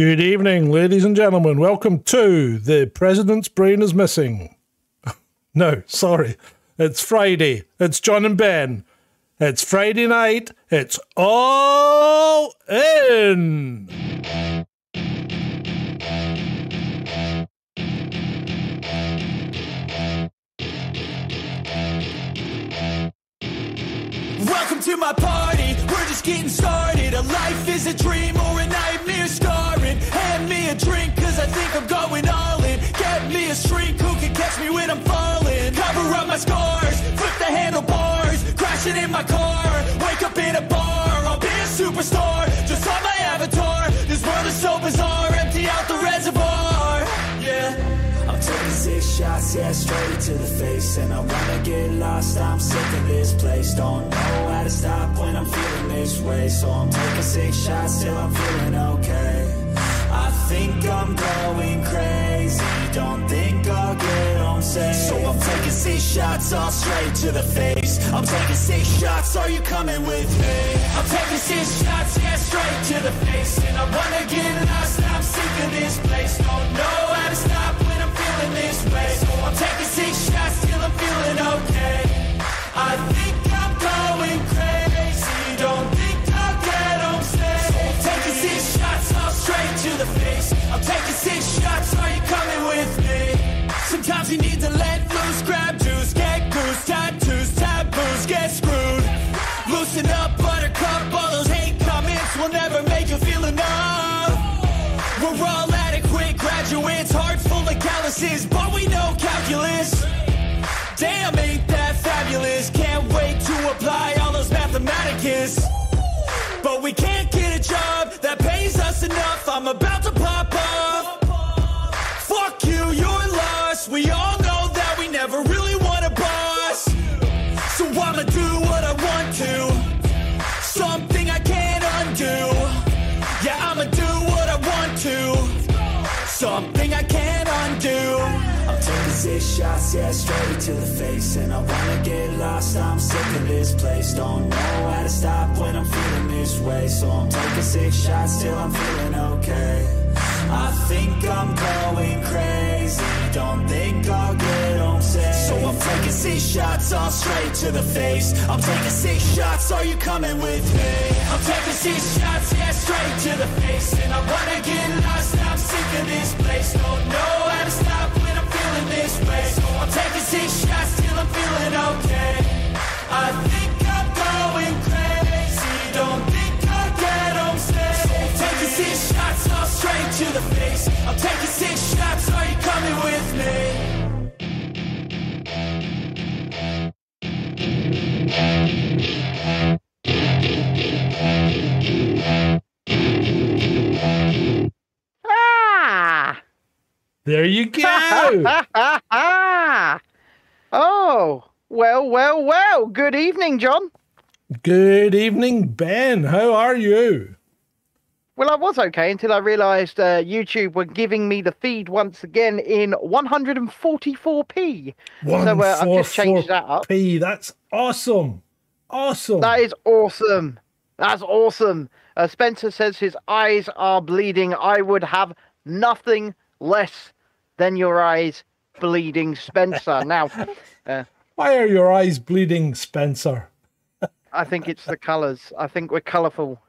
Good evening, ladies and gentlemen. Welcome to The President's Brain is Missing. no, sorry. It's Friday. It's John and Ben. It's Friday night. It's all in. Welcome to my party, we're just getting started A life is a dream or a me a drink cause I think I'm going all in. Get me a shrink who can catch me when I'm falling. Cover up my scars, flip the handlebars Crashing in my car, wake up in a bar I'll be a superstar, just on my avatar This world is so bizarre, empty out the reservoir. Yeah. I'm taking six shots, yeah, straight to the face. And I wanna get lost, I'm sick of this place. Don't know how to stop when I'm feeling this way. So I'm taking six shots till I'm feeling okay think I'm going crazy. Don't think I'll get on safe. So I'm taking six shots all straight to the face. I'm taking six shots, are you coming with me? I'm taking six shots, yeah, straight to the face. And I wanna get lost, I'm sick of this place. Don't know how to stop when I'm feeling this way. So I'm taking six shots till I'm feeling okay. I think the face. I'm taking six shots, are you coming with me? Sometimes you need to let loose, grab juice, get goose, tattoos, taboos, get screwed. Loosen up, buttercup, all those hate comments will never make you feel enough. We're all adequate graduates, heart full of calluses, but we know calculus. Damn, ain't that fabulous? Can't wait to apply all those mathematicus We all know that we never really want a boss. So I'ma do what I want to. Something I can't undo. Yeah, I'ma do what I want to. Something shots, yeah, straight to the face. And I wanna get lost, I'm sick of this place. Don't know how to stop when I'm feeling this way. So I'm taking six shots till I'm feeling okay. I think I'm going crazy. Don't think I'll get home safe. So I'm taking six shots all straight to the face. I'm taking six shots, are you coming with me? I'm taking six shots, yeah, straight to the face. And I wanna get lost, I'm sick of this place. Don't know how to stop So I'm taking six shots till I'm feeling okay. I think I'm going crazy. Don't think I'll get home safe taking six shots all straight to the face. I'm taking There you go. oh, well, well, well. Good evening, John. Good evening, Ben. How are you? Well, I was okay until I realised uh, YouTube were giving me the feed once again in 144p. So uh, I've just changed that up. 144p. That's awesome. Awesome. That is awesome. That's awesome. Uh, Spencer says his eyes are bleeding. I would have nothing less than your eyes bleeding, Spencer. now, uh, Why are your eyes bleeding, Spencer? I think it's the colours. I think we're colourful.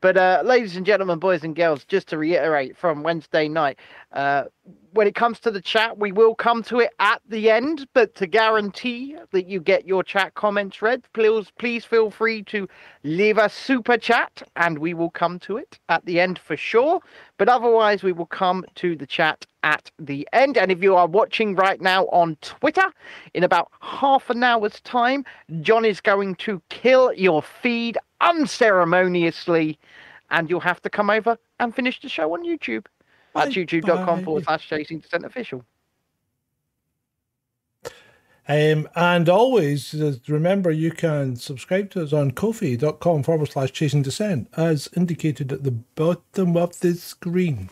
But, uh, ladies and gentlemen, boys and girls, just to reiterate from Wednesday night, uh, when it comes to the chat, we will come to it at the end. But to guarantee that you get your chat comments read, please, please feel free to leave a super chat and we will come to it at the end for sure. But otherwise, we will come to the chat at the end. And if you are watching right now on Twitter, in about half an hour's time, John is going to kill your feed unceremoniously, and you'll have to come over and finish the show on YouTube at youtube.com forward slash chasing dissent official. Um, and always uh, remember you can subscribe to us on kofi.com forward slash chasing dissent as indicated at the bottom of the screen.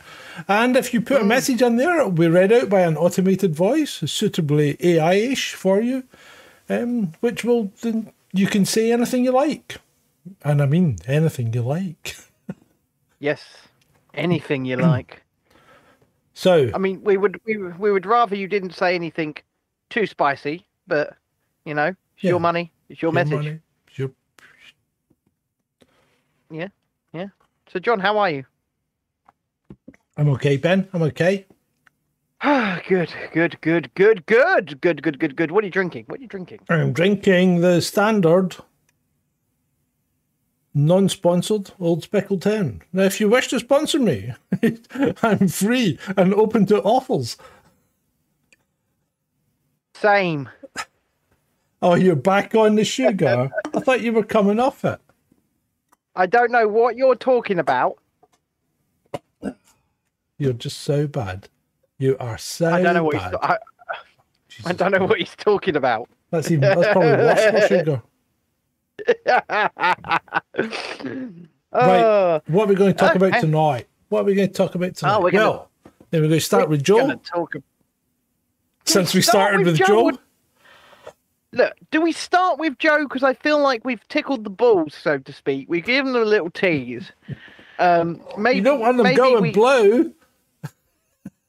And if you put a message in there, it'll be read out by an automated voice, suitably AI ish for you, um, which will then you can say anything you like. And I mean anything you like. Yes. Anything you like. So I mean, we would we, would- we would rather you didn't say anything too spicy, but you know, it's Yeah. your money, it's your, your message. money, your- So, John, how are you? I'm okay, Ben. I'm okay. good, good, good, good, good, good, good, good, good. What are you drinking? What are you drinking? I'm drinking the standard non-sponsored Old Speckled Hen. Now, if you wish to sponsor me, I'm free and open to offers. Same. Oh, you're back on the sugar? I thought you were coming off it. I don't know what you're talking about. You're just so bad. You are so I don't know what he's. bad. I, I don't know what he's talking about. That's even that's probably worse for sugar. Uh, What are we going to talk about tonight? What are we going to talk about tonight? Oh, we're gonna- well, then we're going to start with Joe. talk Since we start started with with, Joe? Joe. Look, do we start with Joe? Because I feel like we've tickled the balls, so to speak. We've given them a little tease. Um, maybe You don't want them going we, blue.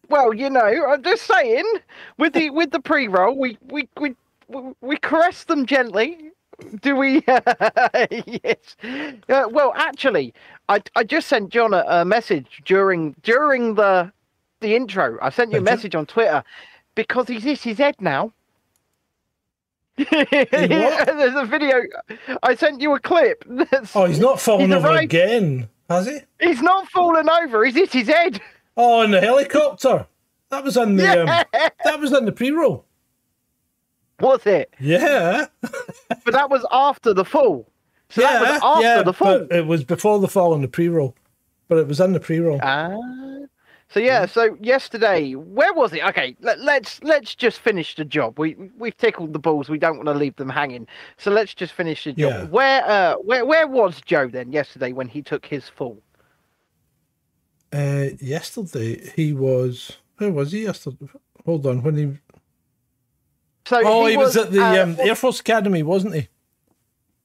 Well, you know, I'm just saying. With the with the pre-roll, we we we we, we caress them gently. Do we? yes. Uh, well, actually, I I just sent John a, a message during during the the intro. I sent you a Did you? message on Twitter because he's hit his head now. There's a video. I sent you a clip. That's, Oh, he's not falling He's over arrived- again, has he? he's not fallen over. He's hit his head. Oh, in the helicopter. That was in the um, that was in the pre-roll. Was it? Yeah, But that was after the fall. So yeah, that was after yeah. the fall. It was before the fall in the pre-roll, but it was in the pre-roll. Ah. So yeah, so yesterday, where was it? Okay, let, let's let's just finish the job. We we've tickled the balls. We don't want to leave them hanging. So let's just finish the job. Yeah. Where uh where where was Joe then yesterday when he took his fall? Uh, yesterday he was. Where was he yesterday? Hold on, when he. So Oh, he, was, at the uh, um, Air Force Academy, wasn't he?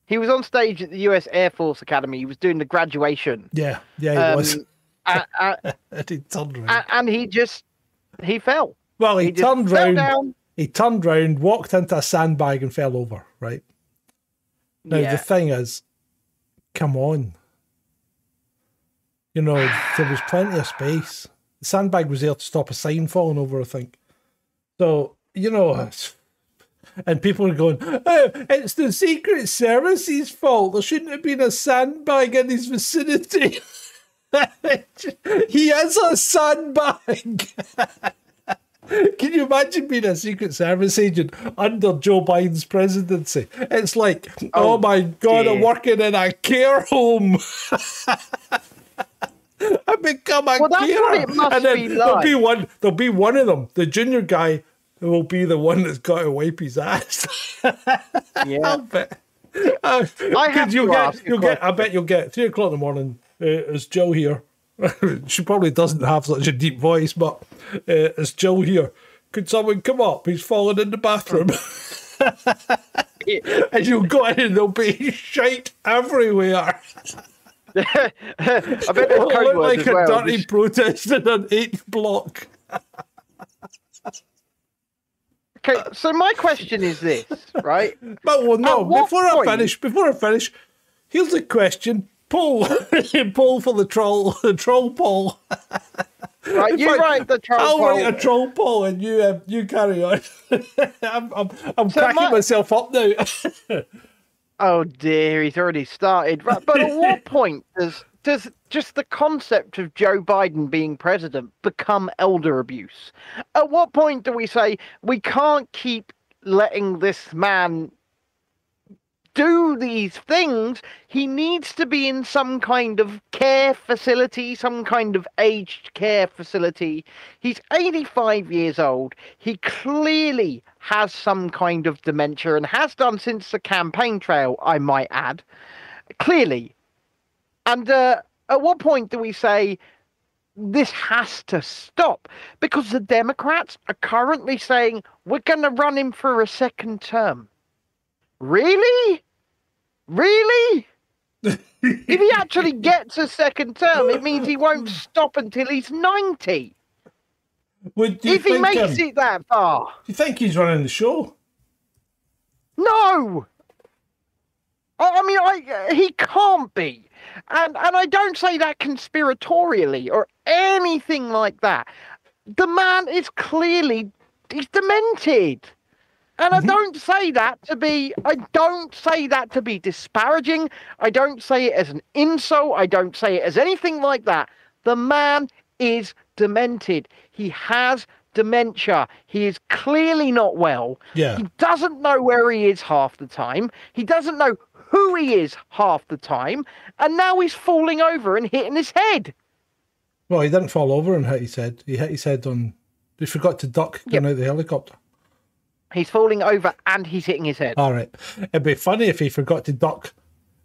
he was on stage at the U.S. Air Force Academy. He was doing the graduation. Yeah, yeah, he Um, was. And he turned round. and he just he fell. well, he, He turned round. down. He turned round, walked into a sandbag, and fell over. Right now, yeah. the thing is, come on. You know, there was plenty of space. The sandbag was there to stop a sign falling over, I think. So, you know, it's- and people are going, oh, it's the Secret Service's fault. There shouldn't have been a sandbag in his vicinity. he has a sandbag. Can you imagine being a Secret Service agent under Joe Biden's presidency? It's like, oh, Oh, my God, I'm working in a care home. I become a Well, that's carer. what it must and then be there'll be one. There'll be one of them. The junior guy will be the one that's got to wipe his ass. yeah. Bet. Uh, I have you'll get, you'll get. I bet you'll get three o'clock in the morning. Uh, it's Joe here. she probably doesn't have such a deep voice, but uh, it's Joe here. Could someone come up? He's fallen in the bathroom. and you'll go in and there'll be shite everywhere. I bet It'll look like a well. dirty protest in an H-Block. Okay, so my question is this, right? But well, no. Before I finish, before I finish, here's a question. Poll, poll for the troll, the troll poll. Right, you fact, write the troll I'll poll. write a troll poll, and you um, you carry on. I'm I'm, I'm So cracking my- myself up now. Oh dear, he's already started. Right, but at what point does does just the concept of Joe Biden being president become elder abuse? At what point do we say we can't keep letting this man do these things? He needs to be in some kind of care facility, some kind of aged care facility. He's 85 years old. He clearly has some kind of dementia and has done since the campaign trail, I might add. Clearly. And uh, at what point do we say this has to stop? Because the Democrats are currently saying we're going to run him for a second term. Really? Really? if he actually gets a second term, it means he won't stop until he's 90. Would do you If he makes um, it that far. Do you think he's running the show? No. I, I mean, I, he can't be. And, and I don't say that conspiratorially or anything like that. The man is clearly he's demented. And I mm-hmm. don't say that to be I don't say that to be disparaging. I don't say it as an insult. I don't say it as anything like that. The man is demented. He has dementia. He is clearly not well. Yeah. He doesn't know where he is half the time. He doesn't know who he is half the time. And now he's falling over and hitting his head. Well, he didn't fall over and hit his head. He hit his head on. He forgot to duck Yep. out the helicopter. He's falling over and he's hitting his head. All right. It'd be funny if he forgot to duck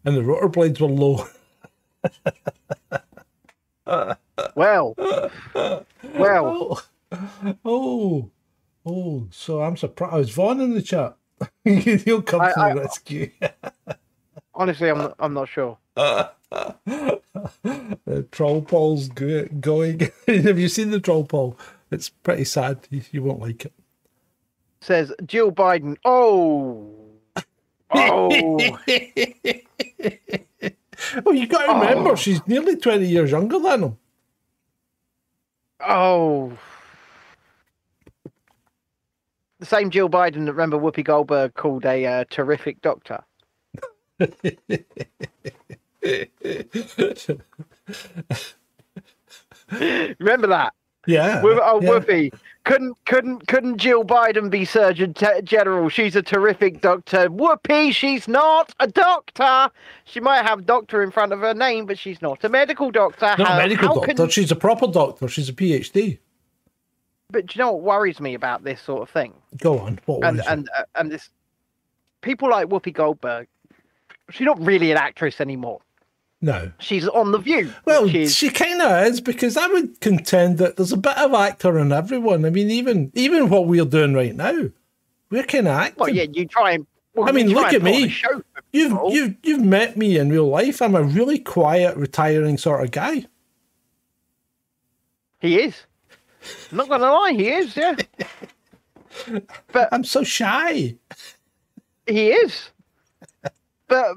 and the rotor blades were low. Well, well, Oh, oh, oh. So I'm surprised. I was Vaughn in the chat. He'll come to the rescue. honestly, I'm not, I'm not sure. the troll poll's go- going. Have you seen the troll poll? It's pretty sad. You, you won't like it. Says Jill Biden. Oh, oh, Oh, you got to remember, Oh. she's nearly 20 years younger than him. oh. The same Jill Biden that remember Whoopi Goldberg called a uh, terrific doctor. Remember that? Yeah. Whoop- oh, yeah. Whoopi. Couldn't couldn't couldn't Jill Biden be Surgeon General? She's a terrific doctor. Whoopi, she's not a doctor. She might have doctor in front of her name, but she's not a medical doctor. Not a medical doctor. can- She's a proper doctor. She's a PhD. But do you know what worries me about this sort of thing? Go on. What And and uh, and this people like Whoopi Goldberg. She's not really an actress anymore. No. She's on the View. Well, is, she kind of is because I would contend that there's a bit of actor in everyone. I mean, even even what we're doing right now, we're kind of acting. well, yeah, you try and. Well, I mean, look at me. a show for You've you've you've met me in real life. I'm a really quiet, retiring sort of guy. He is. I'm not gonna lie, he is. Yeah, but I'm so shy. he is. But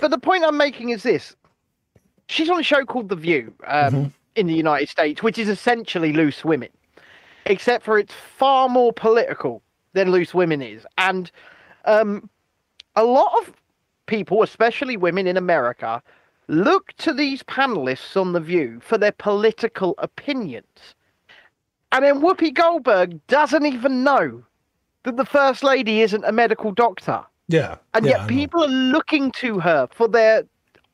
but the point I'm making is this: she's on a show called The View um, in the United States, which is essentially Loose Women, except for it's far more political than Loose Women is, and um, a lot of people, especially women in America, look to these panelists on The View for their political opinions. And then Whoopi Goldberg doesn't even know that the First Lady isn't a medical doctor. Yeah, And yeah, yet people are looking to her for their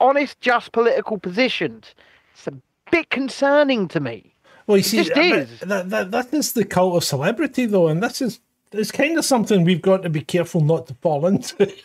honest, just political positions. It's a bit concerning to me. Well, you see, that, is. That, that, that is the cult of celebrity, though, and this is it's kind of something we've got to be careful not to fall into.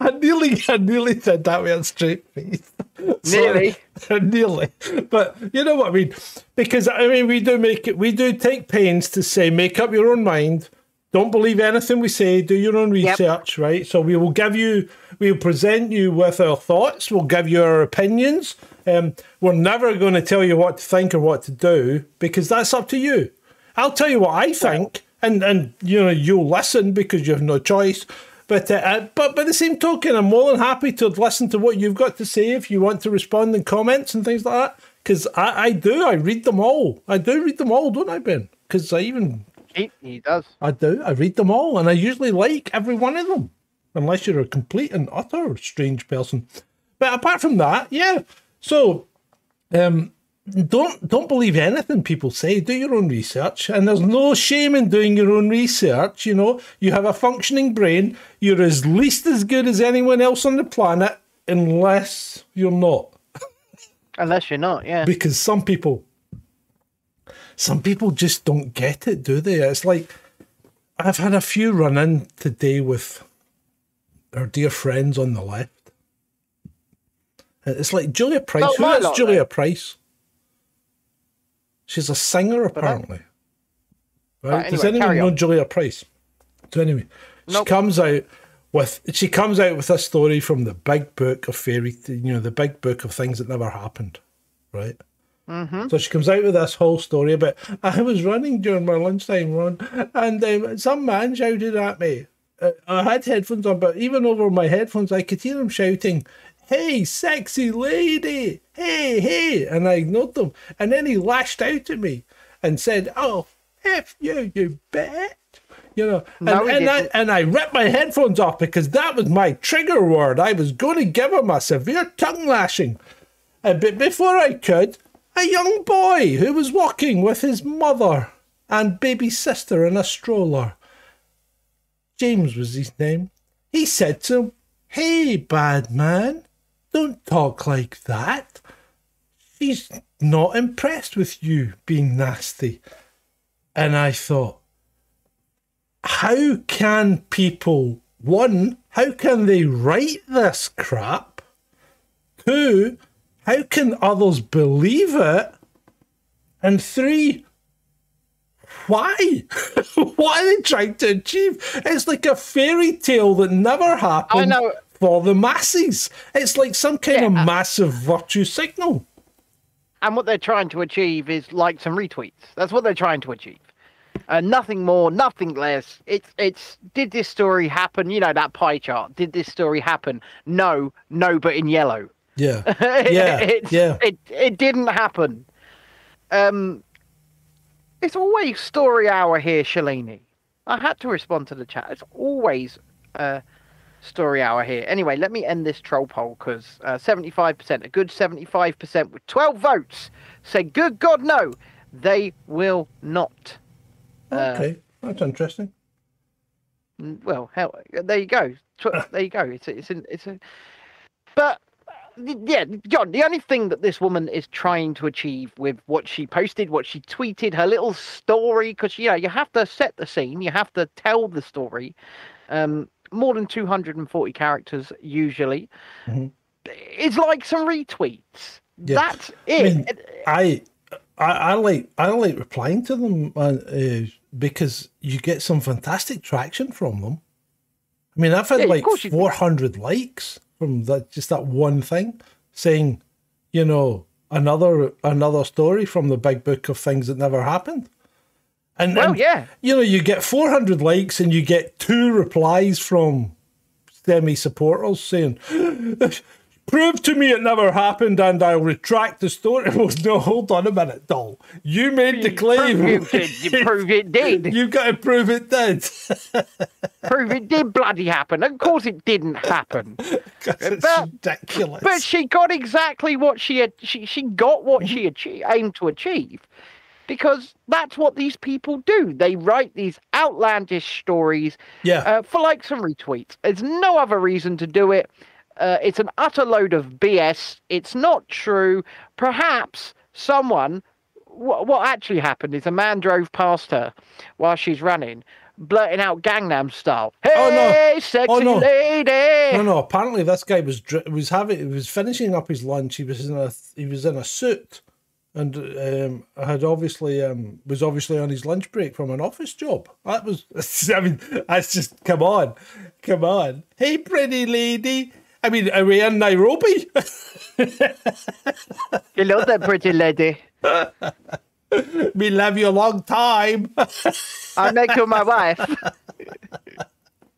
I nearly, I nearly said that with a straight face. Nearly. Nearly. But you know what I mean? Because I mean, we do make it. We do take pains to say, make up your own mind. Don't believe anything we say. Do your own Yep. research, right? So we will give you, we will present you with our thoughts. We'll give you our opinions. Um, we're never going to tell you what to think or what to do because that's up to you. I'll tell you what I think, and and you know you'll listen because you have no choice. But uh, uh, but by the same token, I'm more than happy to listen to what you've got to say if you want to respond in comments and things like that. Because I, I do, I read them all. I do read them all, don't I, Ben? Because I even He, he does. I do. I read them all, and I usually like every one of them, unless you're a complete and utter strange person. But apart from that, yeah. So, um, don't don't believe anything people say. Do your own research, and there's no shame in doing your own research. You know, you have a functioning brain. You're as least as good as anyone else on the planet, unless you're not Unless you're not, yeah. because some people some people just don't get it do they? It's like i've had a few run in today with our dear friends on the left. It's like julia price. Who lot, julia mate. price? She's a singer apparently. Right, Right, does anyone know julia price? So anyway she comes out with she comes out with a story from the big book of fairy, you know, the big book of things that never happened, right? Mm-hmm. So she comes out with this whole story about I was running during my lunchtime run, and um, some man shouted at me. Uh, I had headphones on, but even over my headphones, I could hear him shouting, "Hey, sexy lady! Hey, hey!" And I ignored them, and then he lashed out at me and said, "Oh, f you, you bet." You know, No, and, and I and I ripped my headphones off because that was my trigger word. I was going to give him a severe tongue lashing. Uh, but before I could, a young boy who was walking with his mother and baby sister in a stroller, James was his name, he said to him, Hey, bad man, don't talk like that. She's not impressed with you being nasty. And I thought, how can people, one, how can they write this crap? Two, how can others believe it? And three, why? what are they trying to achieve? It's like a fairy tale that never happened for the masses. It's like some kind of Yeah, uh, massive virtue signal. And what they're trying to achieve is likes and retweets. That's what they're trying to achieve. Uh, nothing more, nothing less. It's it's did this story happen? You know that pie chart. Did this story happen? No, no, but in yellow. Yeah. Yeah. It's- yeah. It it didn't happen. Um, it's always story hour here, Shalini. I had to respond to the chat. It's always uh, story hour here. Anyway, let me end this troll poll because uh, 75%, a good 75% with 12 votes, say, good God, no, they will not. Uh, Okay. That's interesting. Well, hell, there you go. There you go. It's a, it's a, it's a. But yeah, John. The only thing that this woman is trying to achieve with what she posted, what she tweeted, her little story, because you know you have to set the scene, you have to tell the story. Um, more than two hundred and forty characters usually. Mhm. It's like some retweets. Yeah. That's I it. mean, I, I, I like I like replying to them uh, uh, because you get some fantastic traction from them. I mean, I've had Yeah, like course you do. four hundred likes from that just that one thing, saying, you know, another another story from the big book of things that never happened. And well, and, yeah. you know, you get four hundred likes and you get two replies from semi supporters saying, Prove to me it never happened and I'll retract the story. Well, no, hold on a minute, doll. You made the claim. Prove it, you prove it did. You've got to prove it did. prove it did bloody happen. Of course, it didn't happen. it's But- ridiculous. But she got exactly what she had. She she got what she achieved, aimed to achieve, because that's what these people do. They write these outlandish stories yeah. uh, for likes and retweets. There's no other reason to do it. Uh, it's an utter load of BS. It's not true. Perhaps someone. What, what actually happened is a man drove past her while she's running, blurting out Gangnam Style. Hey, Oh, no. sexy Oh, no. lady! no, no. Apparently, this guy was dr- was having he was finishing up his lunch. He was in a he was in a suit, and um, had obviously um, was obviously on his lunch break from an office job. That was I mean that's just come on, come on. Hey, pretty lady. I mean, are we in Nairobi? Hello that pretty lady. we love you a long time. I'll make you my wife.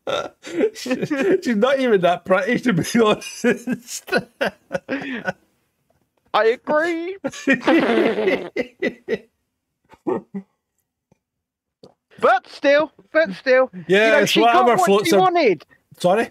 She's not even that pretty, to be honest. I agree. but still, but still, Yeah, you know, she got what floats she her- wanted. Sorry.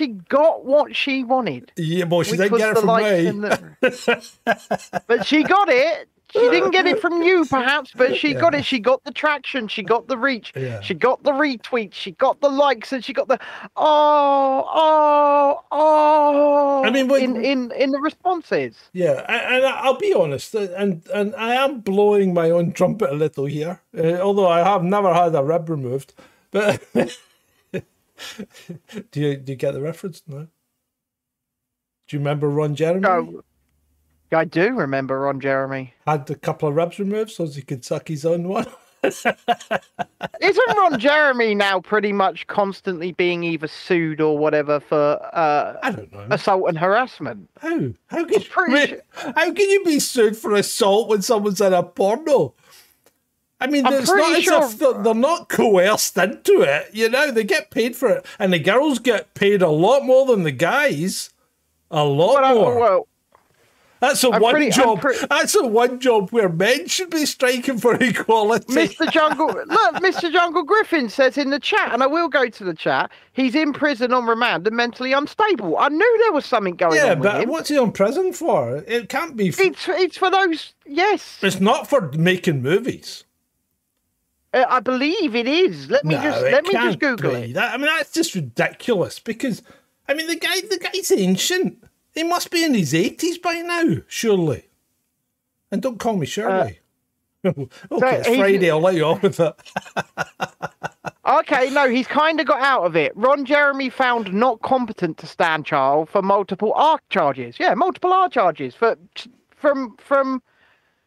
She got what she wanted. Yeah, boy, she didn't get it from me. the- but she got it. She didn't get it from you, perhaps, but she got it. She got the traction. She got the reach. Yeah. She got the retweets. She got the likes, and she got the oh, oh, oh. I mean, when- in in in the responses. Yeah, and I'll be honest, and and I am blowing my own trumpet a little here, uh, although I have never had a rib removed. But do you do you get the reference? No. Do you remember Ron Jeremy Oh, I do remember Ron Jeremy. had a couple of ribs removed so he could suck his own one? Isn't Ron Jeremy now pretty much constantly being either sued or whatever for uh, I don't know. assault and harassment? How? How can, you, how can you be sued for assault when someone's in a porno? I mean, I'm it's not pretty as if they're, they're not coerced into it. You know, they get paid for it, and the girls get paid a lot more than the guys. A lot I- more. well, that's a I'm one pretty- job. pretty- That's a one job where men should be striking for equality. Mr. Jungle, look, Mr. Jungle Griffin says in the chat, and I will go to the chat. He's in prison on remand and mentally unstable. I knew there was something going yeah, on with but him. what's he on prison for? It can't be. f- It's it's for those. Yes, It's not for making movies. Uh, I believe it is. Let me No, just let me just Google be. it. That, I mean, that's just ridiculous because, I mean, the guy, the guy's ancient. He must be in his eighties by now, surely. And don't call me Shirley. okay, it's Uh, Friday. I'll let you off with it. Okay, no, he's kind of got out of it. Ron Jeremy found not competent to stand trial for multiple R charges. Yeah, multiple R charges for from from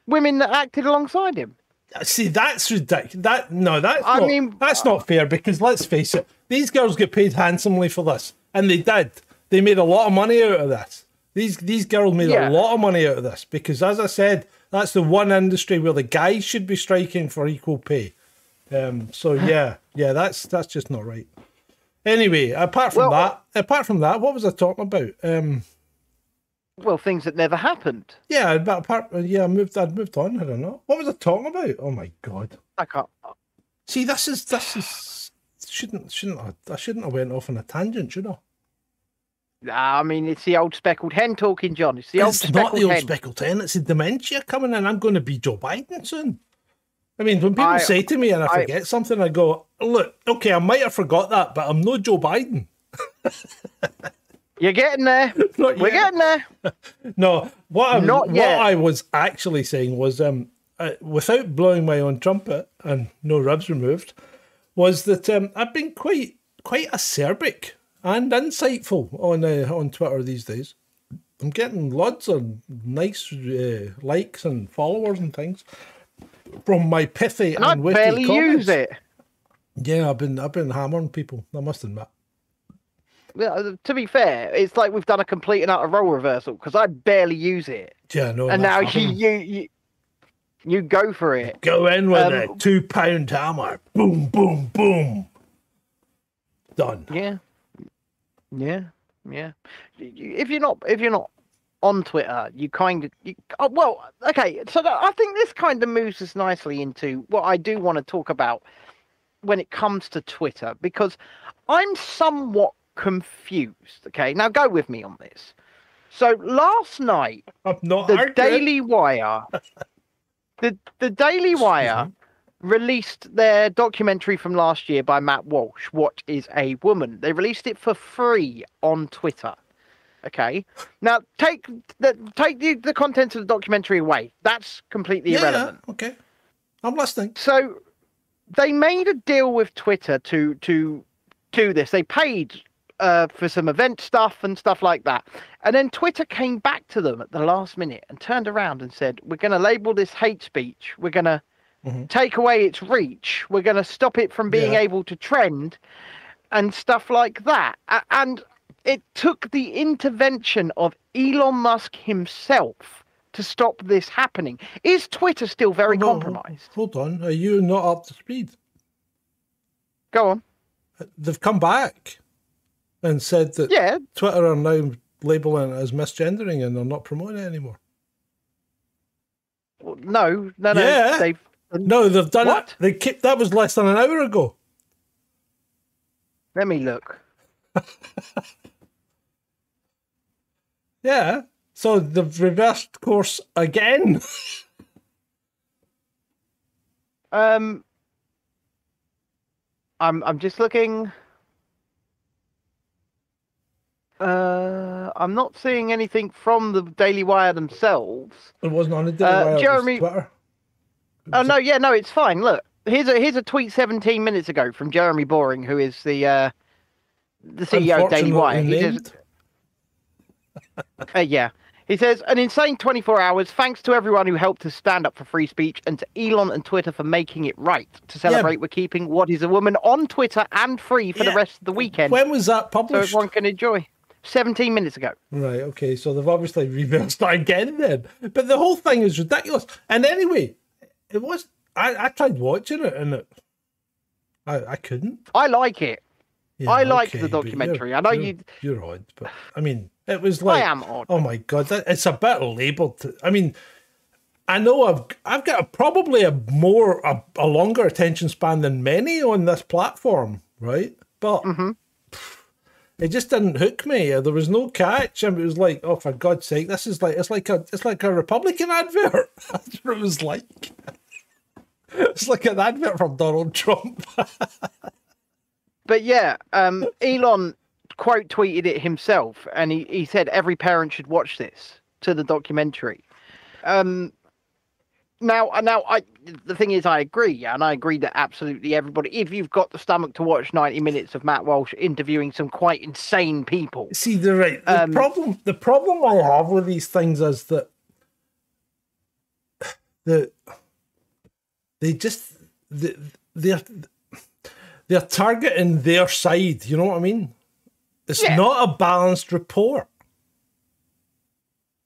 women that acted alongside him. See, that's ridiculous. That no, that's I not, mean- that's not fair because let's face it, these girls get paid handsomely for this, and they did. They made a lot of money out of this. These these girls made Yeah. a lot of money out of this because, as I said, that's the one industry where the guys should be striking for equal pay. Um, so yeah, yeah, that's that's just not right. Anyway, apart from Well- that, apart from that, what was I talking about? Um, Well, things that never happened. yeah, but apart, uh, yeah, I moved, I'd moved on. I don't know. What was I talking about? Oh my god. I can't. See, this is this is shouldn't shouldn't I, I shouldn't have went off on a tangent, should I? Nah, I mean, it's the old speckled hen talking, John. It's the old it's speckled not the old hen. speckled hen. It's the dementia coming in. I'm going to be Joe Biden soon. I mean, when people I- say to me and I I- forget something, I go, "Look, okay, I might have forgot that, but I'm no Joe Biden." You're getting there. Not We're yet. getting there. No, what, I'm, Not what. I was actually saying was, um, uh, without blowing my own trumpet and no rubs removed, was that um, I've been quite quite acerbic and insightful on uh, on Twitter these days. I'm getting lots of nice uh, likes and followers and things from my pithy And I and witty barely comments. use it. Yeah, I've been I've been hammering people. I must admit. Well, To be fair, it's like we've done a complete and utter role reversal because I barely use it, Yeah, no. and now you you you, you go for it. Go in with Um, a two pound hammer. Boom, boom, boom. Done. Yeah, yeah, yeah. If you're not, if you're not on Twitter, you kind of, you, oh, well, okay. So that, I think this kind of moves us nicely into what I do want to talk about when it comes to Twitter because I'm somewhat confused. Okay, now go with me on this. So last night, I'm not the arguing. Daily Wire, the the Daily Wire released their documentary from last year by Matt Walsh. What is a woman? They released it for free on Twitter. Okay. Now take the take the, the contents of the documentary away. That's completely yeah, irrelevant. okay. I'm listening. So they made a deal with Twitter to to do this. They paid uh, for some event stuff and stuff like that. And then Twitter came back to them at the last minute and turned around and said, "We're going to label this hate speech. We're going to Mhm. take away its reach. We're going to stop it from being Yeah. able to trend and stuff like that." And it took the intervention of Elon Musk himself to stop this happening. Is Twitter still very on, compromised? Hold on. Are you not up to speed? Go on. They've come back and said that Yeah, Twitter are now labeling it as misgendering and they're not promoting it anymore. No, no, no. Yeah. They've No, they've done What? it. They kept that was less than an hour ago. let me look. Yeah. So they've reversed course again. Um, I'm I'm just looking. Uh, I'm not seeing anything from the Daily Wire themselves. It wasn't on the Daily Uh, Wire, Jeremy- Twitter. Oh no, yeah, no, it's fine. Look, here's a here's a tweet 17 minutes ago from Jeremy Boring, who is the uh, the CEO of Daily Wire. He just, uh, yeah, he says, an insane 24 hours. Thanks to everyone who helped to stand up for free speech and to Elon and Twitter for making it right. To celebrate, we're keeping What is a Woman on Twitter and free for Yeah. the rest of the weekend When was that published? so everyone can enjoy. 17 minutes ago. Right, okay, so they've obviously reversed that again then. But the whole thing is ridiculous. And anyway, it was I, I tried watching it and it I, I couldn't. I like it. Yeah, I like the documentary. I know you're- you- You're odd, but I mean, it was like I am odd. Oh my god, that, it's a bit labelled. To, I mean, I know I've I've got a, probably a more a, a longer attention span than many on this platform, right? But Mm-hmm. It just didn't hook me. There was no catch, and it was like, oh, for God's sake, this is like it's like a it's like a Republican advert. That's what it was like. It's like an advert from Donald Trump. But yeah, um, Elon quote tweeted it himself, and he, he said every parent should watch this to the documentary. Um, now, uh, now, I the thing is, I agree, yeah, and I agree that absolutely everybody, if you've got the stomach to watch ninety minutes of Matt Walsh interviewing some quite insane people, See, the right the Um, problem. The problem I have with these things is that the they just the, they're they're targeting their side. You know what I mean? It's Yeah. not a balanced report.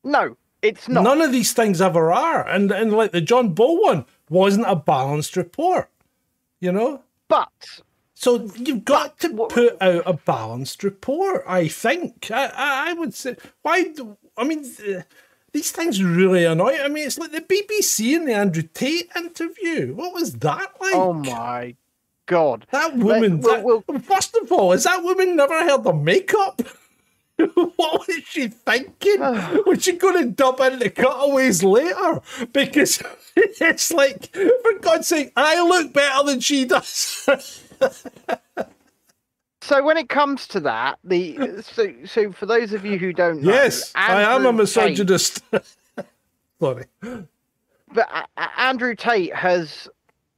no, it's not. None of these things ever are, and and like the John Bull one wasn't a balanced report. You know. But So you've got to what- put out a balanced report. I think. I, I, I would say. Why? Do, I mean, uh, these things really annoy. I mean, it's like the BBC and the Andrew Tate interview. What was that like? oh my god, That woman. we'll- that- we'll- first of all, is that woman never heard the makeup? what was she thinking? was she going to dub in the cutaways later? Because it's like, for God's sake, I look better than she does. So when it comes to that, the so so for those of you who don't know, yes, I am a Andrew Tate- misogynist. Sorry. but A- A- Andrew Tate has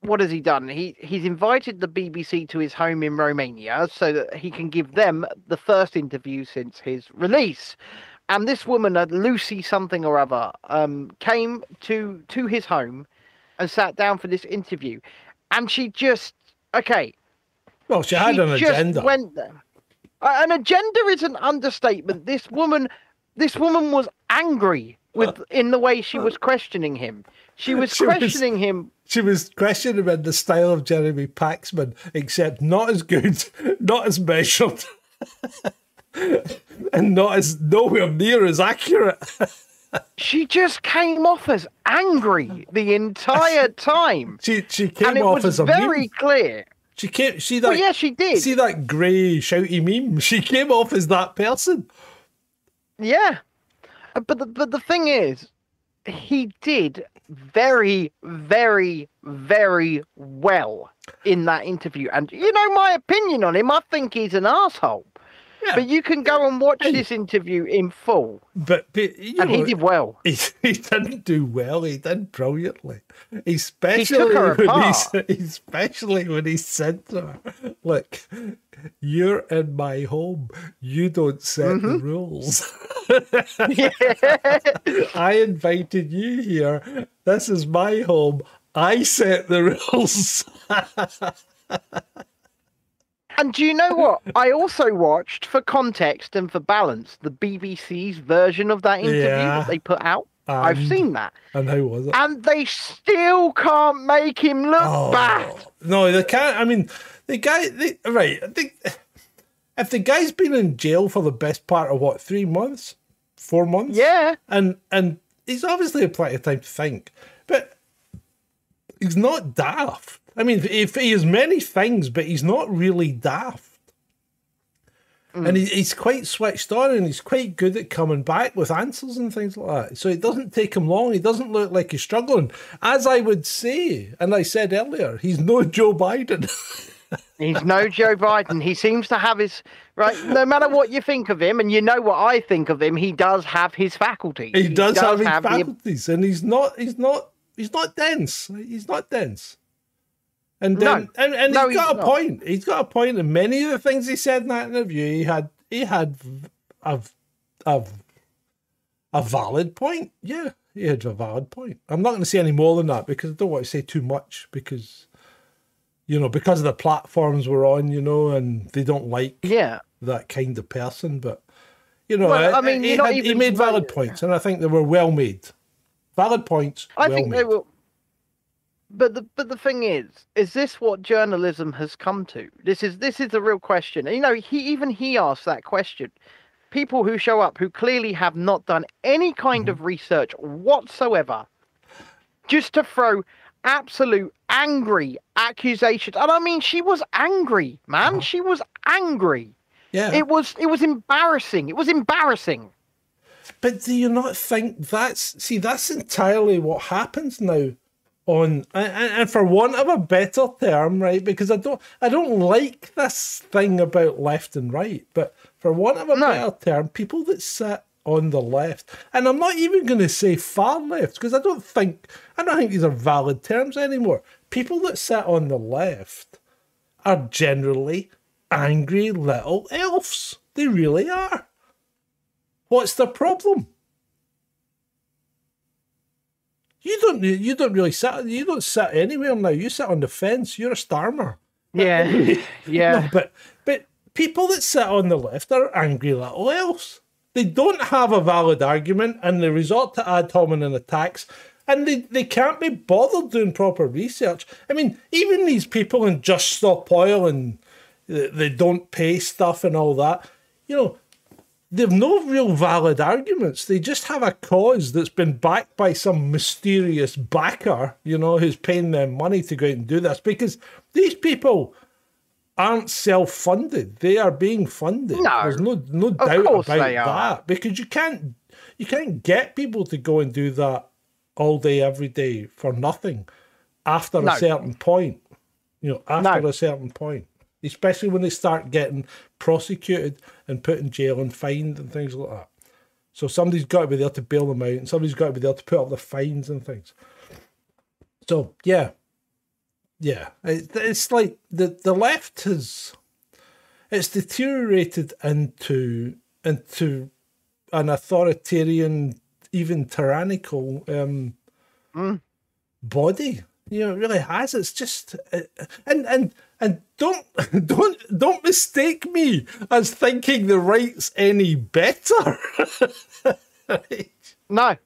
what has he done? He he's invited the BBC to his home in Romania so that he can give them the first interview since his release. And this woman, uh, Lucy something or other, um, came to to his home and sat down for this interview, and she just okay. Well, she had she an just agenda. Went there. An agenda is an understatement. This woman, this woman was angry with in the way she was questioning him. She was She was- questioning him. She was questioning him in the style of Jeremy Paxman, except not as good, not as measured, and not as nowhere near as accurate. She just came off as angry the entire time, She she came and it off was as a very meme. clear. She came. See that? Well, yeah, she did. See that grey shouty meme? She came off as that person. Yeah, Uh, but the, but the thing is, he did very, very, very well in that interview. And you know my opinion on him. I think he's an asshole. Yeah. But you can go and watch this interview in full, But, but you and know, he did well. He, he didn't do well. He did brilliantly. Especially her when he especially when he said to her, "Look, you're in my home. You don't set Mm-hmm. the rules. I invited you here. This is my home. I set the rules." And do you know what? I also watched, for context and for balance, the BBC's version of that interview Yeah. that they put out. I've seen that. and who was it? And they still can't make him look Oh. bad. No, they can't. I mean, the guy, they, right? I think if the guy's been in jail for the best part of what three months, four months, Yeah. and and he's obviously had plenty of time to think, but he's not daft. I mean, if he has many things, but he's not really daft. Mm. And he, he's quite switched on and he's quite good at coming back with answers and things like that. So it doesn't take him long. He doesn't look like he's struggling. As I would say, and I said earlier, he's no Joe Biden. He's no Joe Biden. He seems to have his right. No matter what you think of him, and you know what I think of him, he does have his faculties. he, does, have his the- faculties, and he's not. He's not. He's not dense. He's not dense. And No. then, and, and No, he's got he's a not. point. He's got a point in many of the things he said in that interview. He had he had a a a valid point. Yeah, he had a valid point. I'm not going to say any more than that because I don't want to say too much because, you know, because of the platforms we're on, you know, and they don't like Yeah. that kind of person. But you know, Well, I mean, he, had- he made valid points, and I think they were well made. Valid points. I well think made. they will. But the but the thing is, is this what journalism has come to? This is this is the real question. You know, he even he asked that question. People who show up who clearly have not done any kind Mm-hmm. of research whatsoever, just to throw absolute angry accusations. And I mean, she was angry, man. Uh-huh. She was angry. Yeah, It was it was embarrassing. It was embarrassing. But do you not think that's see that's entirely what happens now on and, and for want of a better term, right? Because I don't I don't like this thing about left and right, but for want of a No. better term, people that sit on the left, and I'm not even going to say far left because I don't think I don't think these are valid terms anymore. People that sit on the left are generally angry little elves. They really are. What's the problem? You don't. You don't really sit. You don't sit anywhere now. You sit on the fence. You're a starmer. Yeah. yeah. No, but but people that sit on the left are angry little elves. They don't have a valid argument, and they resort to ad hominem attacks, and they, they can't be bothered doing proper research. I mean, even these people in Just Stop Oil and they, they don't pay stuff and all that, you know, they've no real valid arguments. They just have a cause that's been backed by some mysterious backer, you know, who's paying them money to go out and do this. Because these people aren't self-funded; they are being funded. No. There's no no doubt about that. Because you can't you can't get people to go and do that all day every day for nothing after No. a certain point. You know, after No. a certain point. Especially when they start getting prosecuted and put in jail and fined and things like that. So somebody's got to be there to bail them out, and somebody's got to be there to put up the fines and things. So yeah, yeah, it, it's like the the left has it's deteriorated into into an authoritarian, even tyrannical um, body. You know, it really has. It's just uh, and and and don't don't don't mistake me as thinking the right's any better. Right? No.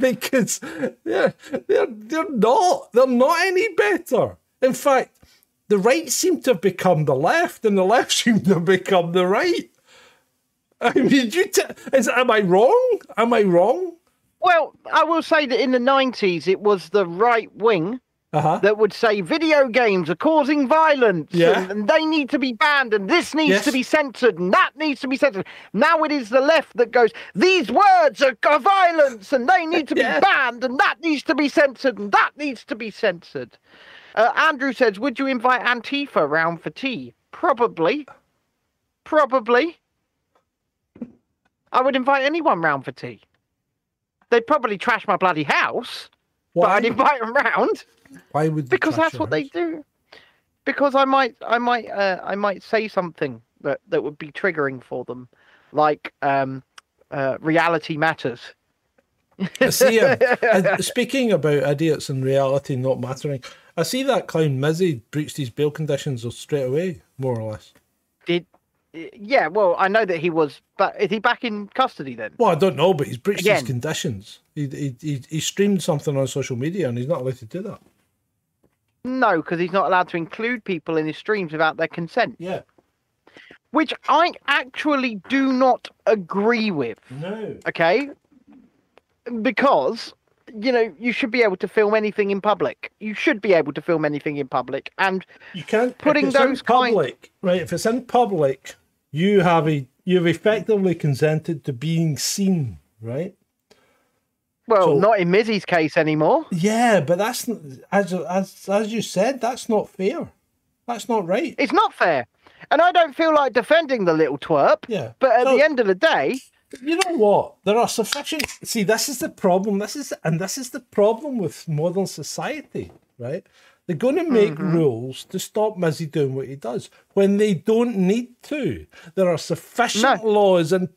because they're, they're they're not they're not any better. In fact, the right seem to have become the left, and the left seem to have become the right. I mean, you t- is am I wrong? Am I wrong? Well, I will say that in the 90s, it was the right wing Uh huh. that would say video games are causing violence Yeah. and, and they need to be banned and this needs Yes. to be censored and that needs to be censored. Now it is the left that goes, these words are, are violence and they need to be Yeah. banned and that needs to be censored and that needs to be censored. Uh, Andrew says, would you invite Antifa round for tea? Probably. Probably. I would invite anyone round for tea. They'd probably trash my bloody house, but I'd invite them round Why would they because that's what they do. Because I might, I might, uh, I might say something that that would be triggering for them, like um, uh, reality matters. I see. uh, uh, speaking about idiots and reality not mattering, I see that clown Mizzy breached his bail conditions straight away, more or less. Yeah? Well, I know that he was, but is he back in custody then? Well, I don't know, but he's breached his conditions. He, he he he streamed something on social media, and he's not allowed to do that. No, because he's not allowed to include people in his streams without their consent, Yeah. which I actually do not agree with. No. okay? Because you know you should be able to film anything in public. You should be able to film anything in public, and You can't Putting if it's in those kind- public, right? If it's in public, you have a you've effectively consented to being seen, right? well, So- not in Mizzy's case anymore. Yeah, but that's as as as you said, that's not fair. That's not right. It's not fair, and I don't feel like defending the little twerp. Yeah. But at No. the end of the day, You know what? There are sufficient. See, this is the problem. This is and this is the problem with modern society, right? They're going to make mm-hmm. rules to stop Mizzy doing what he does when they don't need to. There are sufficient No. laws in,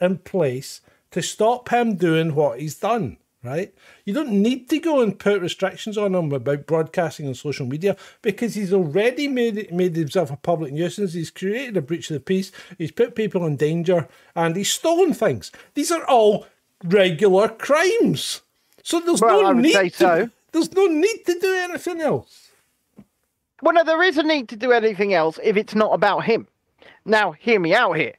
in place to stop him doing what he's done. Right? You don't need to go and put restrictions on him about broadcasting on social media because he's already made made himself a public nuisance. He's created a breach of the peace. He's put people in danger, and he's stolen things. These are all regular crimes. So there's Well, no I would need say to, so. There's no need to do anything else. Well, no, there is a need to do anything else if it's not about him. Now, hear me out here.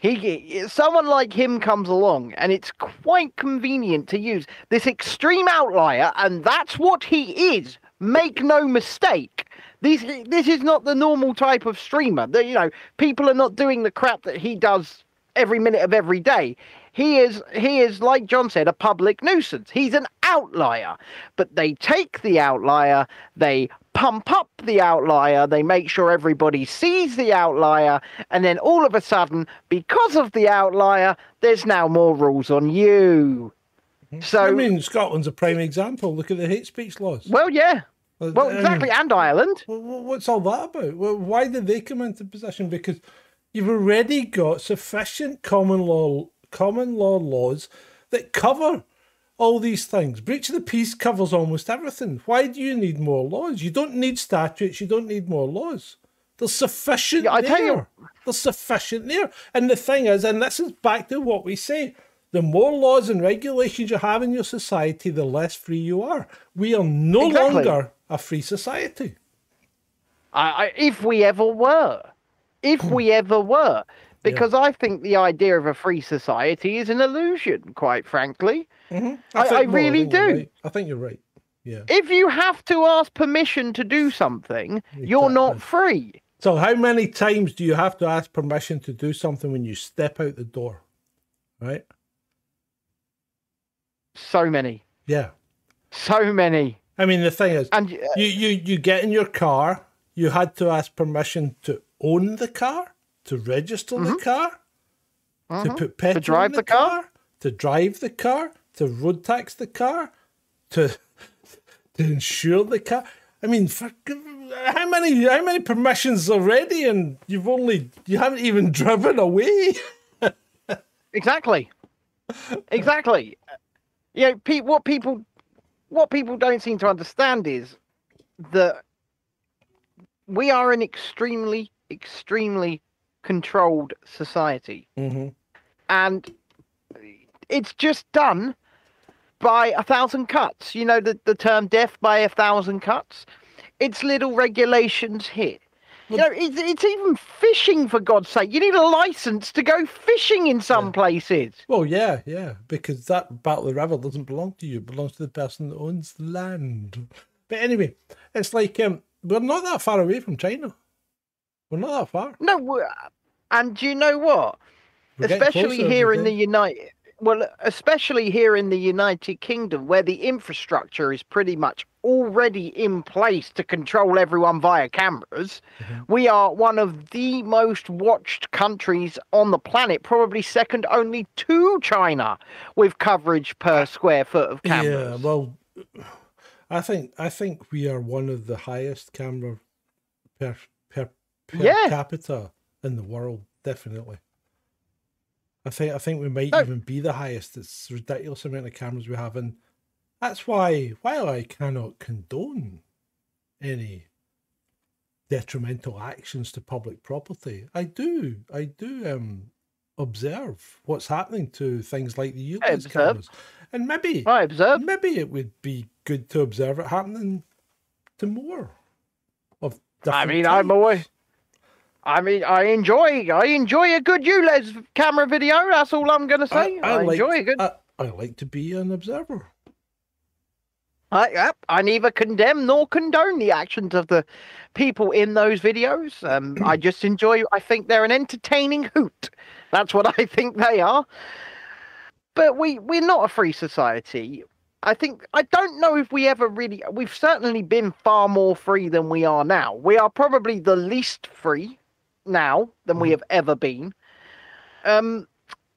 He, someone like him comes along, and it's quite convenient to use this extreme outlier, and that's what he is. Make no mistake. This, this is not the normal type of streamer. The, you know, people are not doing the crap that he does every minute of every day. He is, he is, like John said, a public nuisance. He's an outlier. But they take the outlier, they pump up the outlier, they make sure everybody sees the outlier, and then all of a sudden, because of the outlier, there's now more rules on you. So, I mean, Scotland's a prime example. Look at the hate speech laws. well, yeah. Well, Um, exactly, and Ireland. What's all that about? Well, why did they come into position? Because you've already got sufficient common law common law laws that cover all these things. Breach of the peace covers almost everything. Why do you need more laws? You don't need statutes. You don't need more laws. There's sufficient Yeah, I there. tell you- There's sufficient there. And the thing is, and this is back to what we say. The more laws and regulations you have in your society, the less free you are. We are no Exactly. longer a free society. I, I, if we ever were, if hmm. we ever were, because I think the idea of a free society is an illusion, quite frankly. I- think I more, really do. right. I think you're right. Yeah. If you have to ask permission to do something, you're not free. So, how many times do you have to ask permission to do something when you step out the door? Right? So many, Yeah. so many, I mean, the thing is, and uh, you, you, you get in your car, you had to ask permission to own the car, to register the car, to put petrol in Mm-hmm. drive the, the car? to drive the car, to road tax the car, to to insure the car. I mean, for, how many how many permissions already, and you've only you haven't even driven away. exactly, exactly. You know, pe- what people, what people don't seem to understand is that we are an extremely, extremely controlled society. Mm-hmm. and it's just done by a thousand cuts. You know the, the term death by a thousand cuts? It's little regulations here. You know, it's, it's even fishing for God's sake. You need a license to go fishing in some places. Well, yeah, yeah, because that Battle of the River doesn't belong to you; it belongs to the person that owns the land. But anyway, it's like um, we're not that far away from China. We're not that far. No, and do you know what? We're especially here in the. United, well, especially here in the United Kingdom, where the infrastructure is pretty much already in place to control everyone via cameras. Mm-hmm. We are one of the most watched countries on the planet, probably second only to China, with coverage per square foot of cameras. Yeah, well, I think I think we are one of the highest camera per per, Yeah. capita in the world. Definitely. I think I think we might No. even be the highest. It's ridiculous amount of cameras we have, and that's why while I cannot condone any detrimental actions to public property, I do I do um observe what's happening to things like the ULEZ cameras, and maybe I observe. maybe it would be good to observe it happening to more of. I mean, I'm types. I mean, I enjoy. I enjoy a good ULEZ camera video. That's all I'm gonna say. I, like, enjoy a good. I, I like to be an observer. I, yep, I neither condemn nor condone the actions of the people in those videos. Um, I just enjoy. I think they're an entertaining hoot. That's what I think they are. But we we're not a free society. I think I don't know if we ever really. We've certainly been far more free than we are now. We are probably the least free now than we have ever been. Um,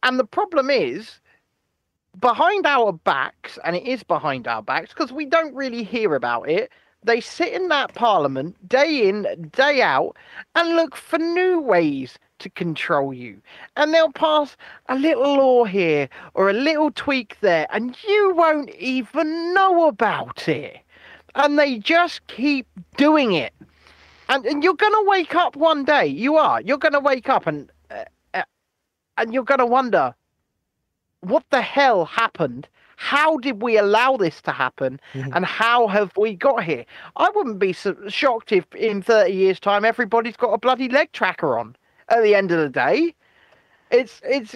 and the problem is behind our backs, and it is behind our backs because we don't really hear about it. They sit in that parliament day in, day out, and look for new ways to control you. And they'll pass a little law here or a little tweak there, and you won't even know about it. And they just keep doing it. And, and you're going to wake up one day. You are. You're going to wake up and uh, uh, and you're going to wonder what the hell happened how did we allow this to happen Mhm. and how have we got here i wouldn't be so shocked if in 30 years time everybody's got a bloody leg tracker on at the end of the day it's it's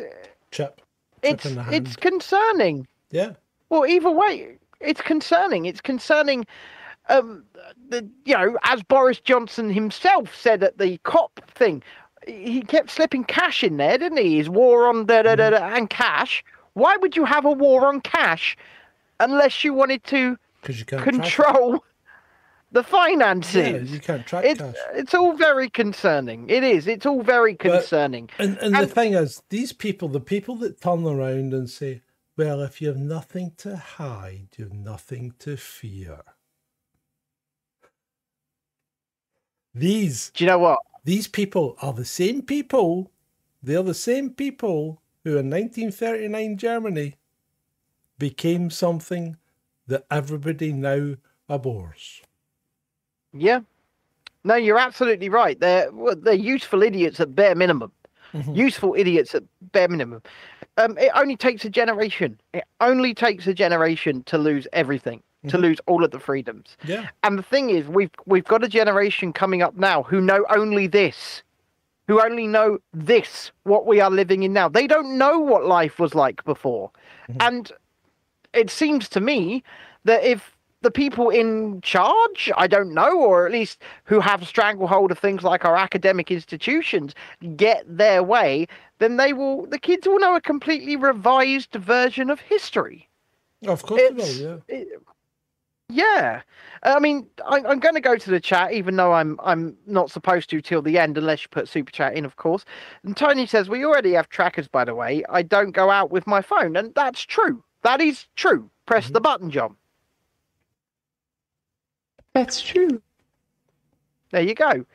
Chip. it's it's concerning Yeah. well either way it's concerning it's concerning um the you know as boris johnson himself said at the cop thing he kept slipping cash in there didn't he? His war on da, da, da, da, and cash. Why would you have a war on cash unless you wanted to you it. control the Yeah, finances you can't track it's cash. it's all very concerning. It is. It's all very concerning. And, and the thing is, these people, the people that turn around and say, well, if you have nothing to hide, you have nothing to fear. These do you know what these people are the same people. They're the same people who in 1939 Germany became something that everybody now abhors. Yeah. No, you're absolutely right. They're well, they're useful idiots at bare minimum. Mhm. Useful idiots at bare minimum. Um, it only takes a generation. It only takes a generation to lose everything, to Mhm. lose all of the freedoms. Yeah. And the thing is, we've we've got a generation coming up now who know only this, who only know this, what we are living in now. They don't know what life was like before, and it seems to me that if the people in charge, I don't know, or at least who have stranglehold of things like our academic institutions, get their way, then they will. The kids will know a completely revised version of history. Of course they will, yeah. it- yeah. I mean, I, I'm going to go to the chat, even though I'm I'm not supposed to till the end, unless you put super chat in, of course. And Tony says we already have trackers, by the way. I don't go out with my phone, and that's true. That is true. Press the button, John. That's true. There you go.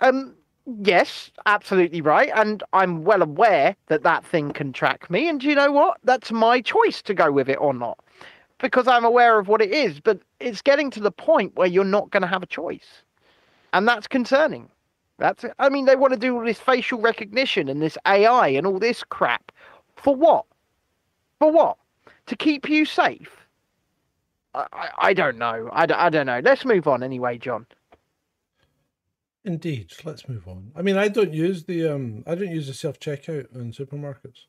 Um, yes, absolutely right, and I'm well aware that that thing can track me. And do you know what? That's my choice to go with it or not, because I'm aware of what it is. But it's getting to the point where you're not going to have a choice, and that's concerning. That's. I mean, they want to do all this facial recognition and this AI and all this crap, for what? For what? To keep you safe? I, I, I don't know. I, I don't know. Let's move on anyway, John. Indeed. Let's move on. I mean, I don't use the um, I don't use the self checkout in supermarkets.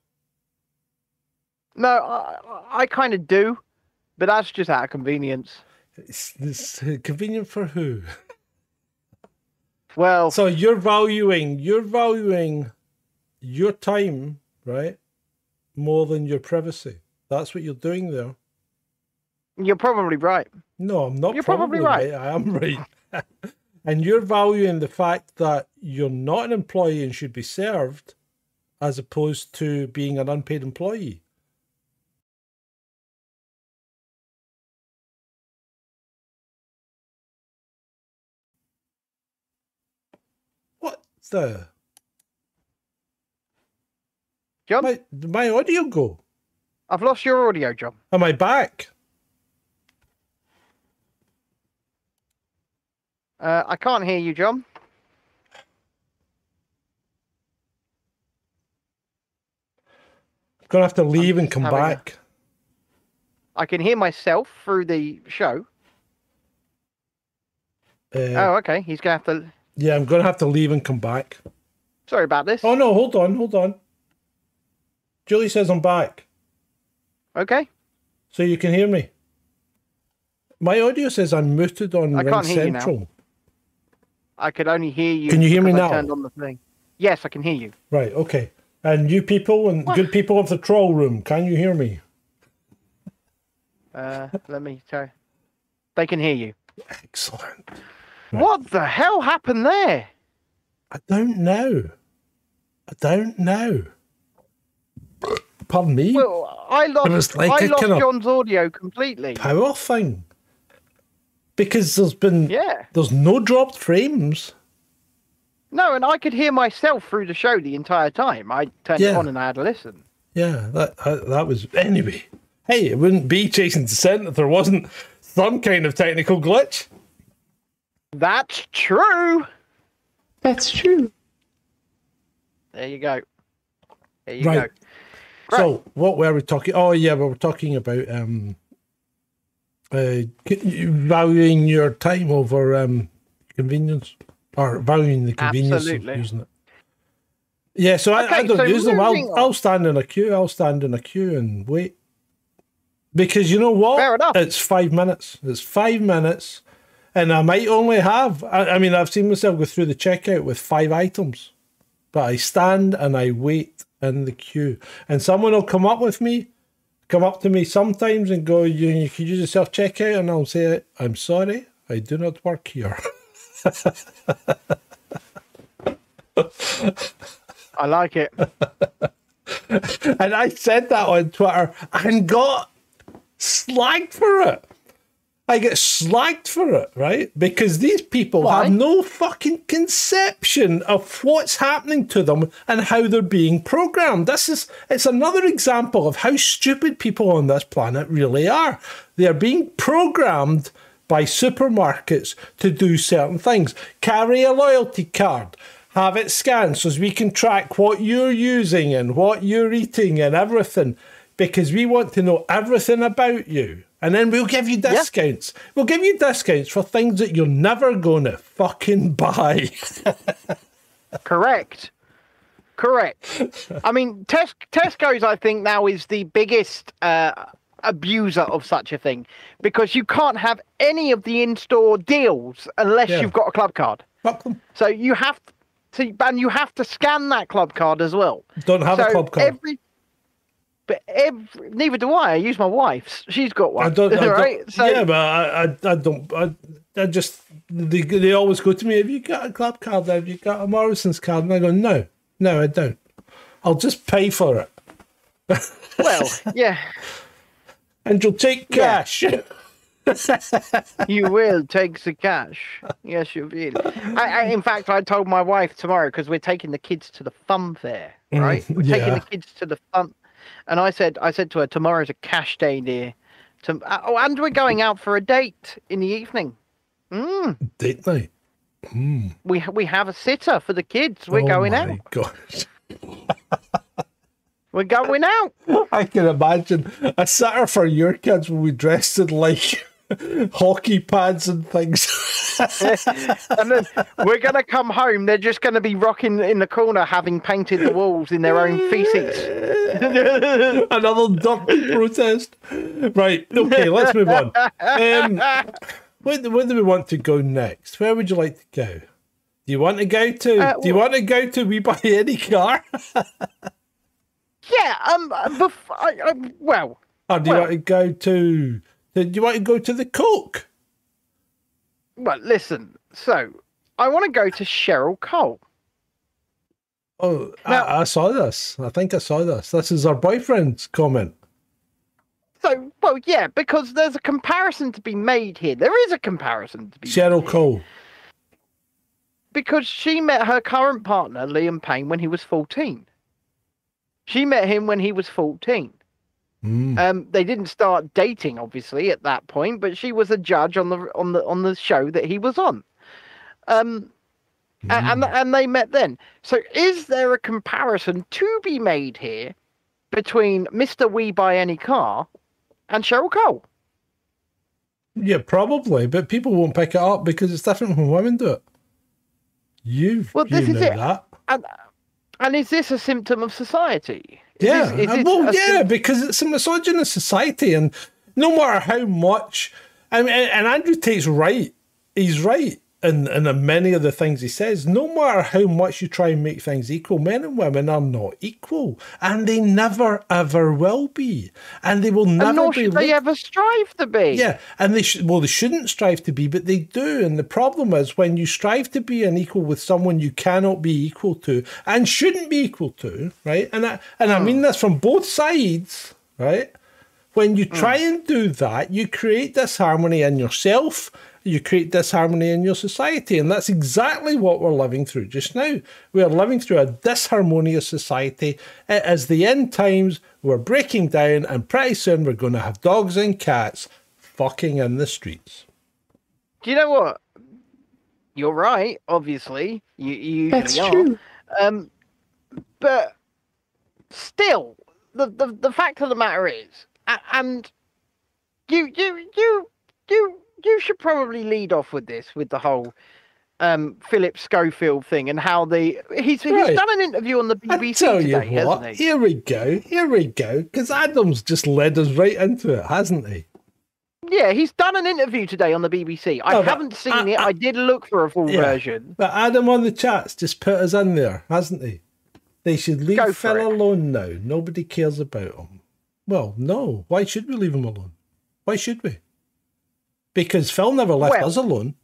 No, I, I kind of do, but that's just out of convenience. It's, it's uh, convenient for who? Well, So you're valuing you're valuing your time, right? More than your privacy. That's what you're doing there. you're probably right. No, I'm not You're probably right. I am right. and you're valuing the fact that you're not an employee and should be served as opposed to being an unpaid employee. The? John, My, my audio go? I've lost your audio, John. Am I back? Uh, I can't hear you, John. I'm Gonna have to leave and come back. I can hear myself through the show. Uh, Oh, okay. He's gonna have to. Yeah, I'm gonna have to leave and come back. Sorry about this. Oh no, hold on, hold on. Julie says I'm back. Okay. So you can hear me. My audio says I'm muted on I Ring can't hear you now. Central. I could only hear you. Can you hear me because I now? Turned on the thing. Yes, I can hear you. Right, okay. And you people and good people of the troll room, can you hear me? Uh, let me try. They can hear you. Excellent. What the hell happened there? I don't know. I don't know. Pardon me. Well, I lost. like I lost kind John's audio completely. Power thing. Because there's been Yeah. there's no dropped frames. No, and I could hear myself through the show the entire time. I turned it on and I had a listen. Yeah, that that that was anyway. Hey, it wouldn't be chasing dissent if there wasn't some kind of technical glitch. That's true. That's true. There you go. There you Right. go. So what were we talking? Oh yeah, we were talking about um, uh, valuing your time over um, convenience, or valuing the convenience Absolutely. of using it. Yeah, so I, I don't so use them. I'll, on. I'll stand in a queue. I'll stand in a queue and wait. Because you know what? Fair enough. It's five minutes. It's five minutes. And I might only have, I, I mean, I've seen myself go through the checkout with five items, but I stand and I wait in the queue. And someone will come up with me, come up to me sometimes and go, You, you could use a self checkout. And I'll say, I'm sorry, I do not work here. I like it. And I said that on Twitter and got slagged for it. I get slagged for it, right? Because these people Why? have no fucking conception of what's happening to them and how they're being programmed. This is it's another example of how stupid people on this planet really are. They are being programmed by supermarkets to do certain things. Carry a loyalty card. Have it scanned so as we can track what you're using and what you're eating and everything because we want to know everything about you. And then we'll give you discounts. We'll give you discounts for things that you're never going to fucking buy. Correct. Correct. I mean, Tes- Tesco's, I think, now is the biggest uh, abuser of such a thing because you can't have any of the in store deals unless Yeah. you've got a club card. Fuck them. So you have to, and you have to scan that club card as well. Don't have a club card. Every, but every, neither do I. I use my wife's. She's got one. I don't, I don't right? So, yeah, but I, I, I don't. I, I just they, they always go to me. Have you got a club card? Have you got a Morrison's card? And I go, no, no, I don't. I'll just pay for it, well, yeah, and you'll take Yeah. cash. you will take the cash. Yes, you will. I, I, in fact, I told my wife tomorrow because we're taking the kids to the fun fair, right? Mm, we're taking the kids to the fun, and I said, I said to her, tomorrow's a cash day, dear. To, oh, and we're going out for a date in the evening. Mm, Date night. we we have a sitter for the kids. We're oh going my out. gosh. We're going out. I can imagine a sitter for your kids will be dressed in like hockey pads and things. and then we're gonna come home. They're just gonna be rocking in the corner, having painted the walls in their own feces. Another dirty protest. Right. Okay. Let's move on. Um, where, do- where do we want to go next? Where would you like to go? Do you want to go to? Uh, do you want to go to We Buy Any Car, Yeah. Um. Bef- I, I, well, or do you Well- want to go to? Do you want to go to the cook? well. Listen. So, I want to go to Cheryl Cole. Oh, Now- I, I saw this. I think I saw this. This is our boyfriend's comment. So, well, yeah, because there's a comparison to be made here. There is a comparison to be made Cheryl here. Cole. because she met her current partner Liam Payne when he was 14. She met him when he was 14. Mm. Um, they didn't start dating, obviously, at that point, but she was a judge on the on the on the show that he was on. Um, a- and and they met then. So, is there a comparison to be made here between Mister We Buy Any Car and Cheryl Cole? Yeah, probably, but people won't pick it up because it's different when women do it. You, Well, you this is know it. that. And and is this a symptom of society? Is Yeah, this- is. uh, well, yeah, sym- because it's a misogynist society, and no matter how much, I mean, and Andrew Tate's right. He's right in in many of the things he says. No matter how much you try and make things equal, men and women are not equal, and they never ever will be, and they will never and nor be. should they ever strive to be. yeah, and they should. Well, they shouldn't strive to be, but they do. And the problem is when you strive to be an equal with someone you cannot be equal to and shouldn't be equal to, right? And I, and I hmm. mean this from both sides, right? When you hmm. try and do that, you create disharmony in yourself, you create disharmony in your society. And that's exactly what we're living through just now. We are living through a disharmonious society. It is the end times. We're breaking down, and pretty soon we're going to have dogs and cats fucking in the streets. Do you know what? You're right. Obviously, you, you usually That's are. true. Um, but still, the, the the fact of the matter is, and you you you you you should probably lead off with this with the whole um Philip Schofield thing and how the he's he's done an interview on the I BBC tell you today, what, hasn't he? here we go, here we go, because Adam's just led us right into it, hasn't he? Yeah, he's done an interview today on the BBC. I No, haven't seen I- it. I- I did look for a full Yeah. version. But Adam on the chats just put us in there, hasn't he? They should leave Phil it. alone now. Nobody cares about him. Well, no. Why should we leave him alone? Why should we? Because Phil never left Well- us alone.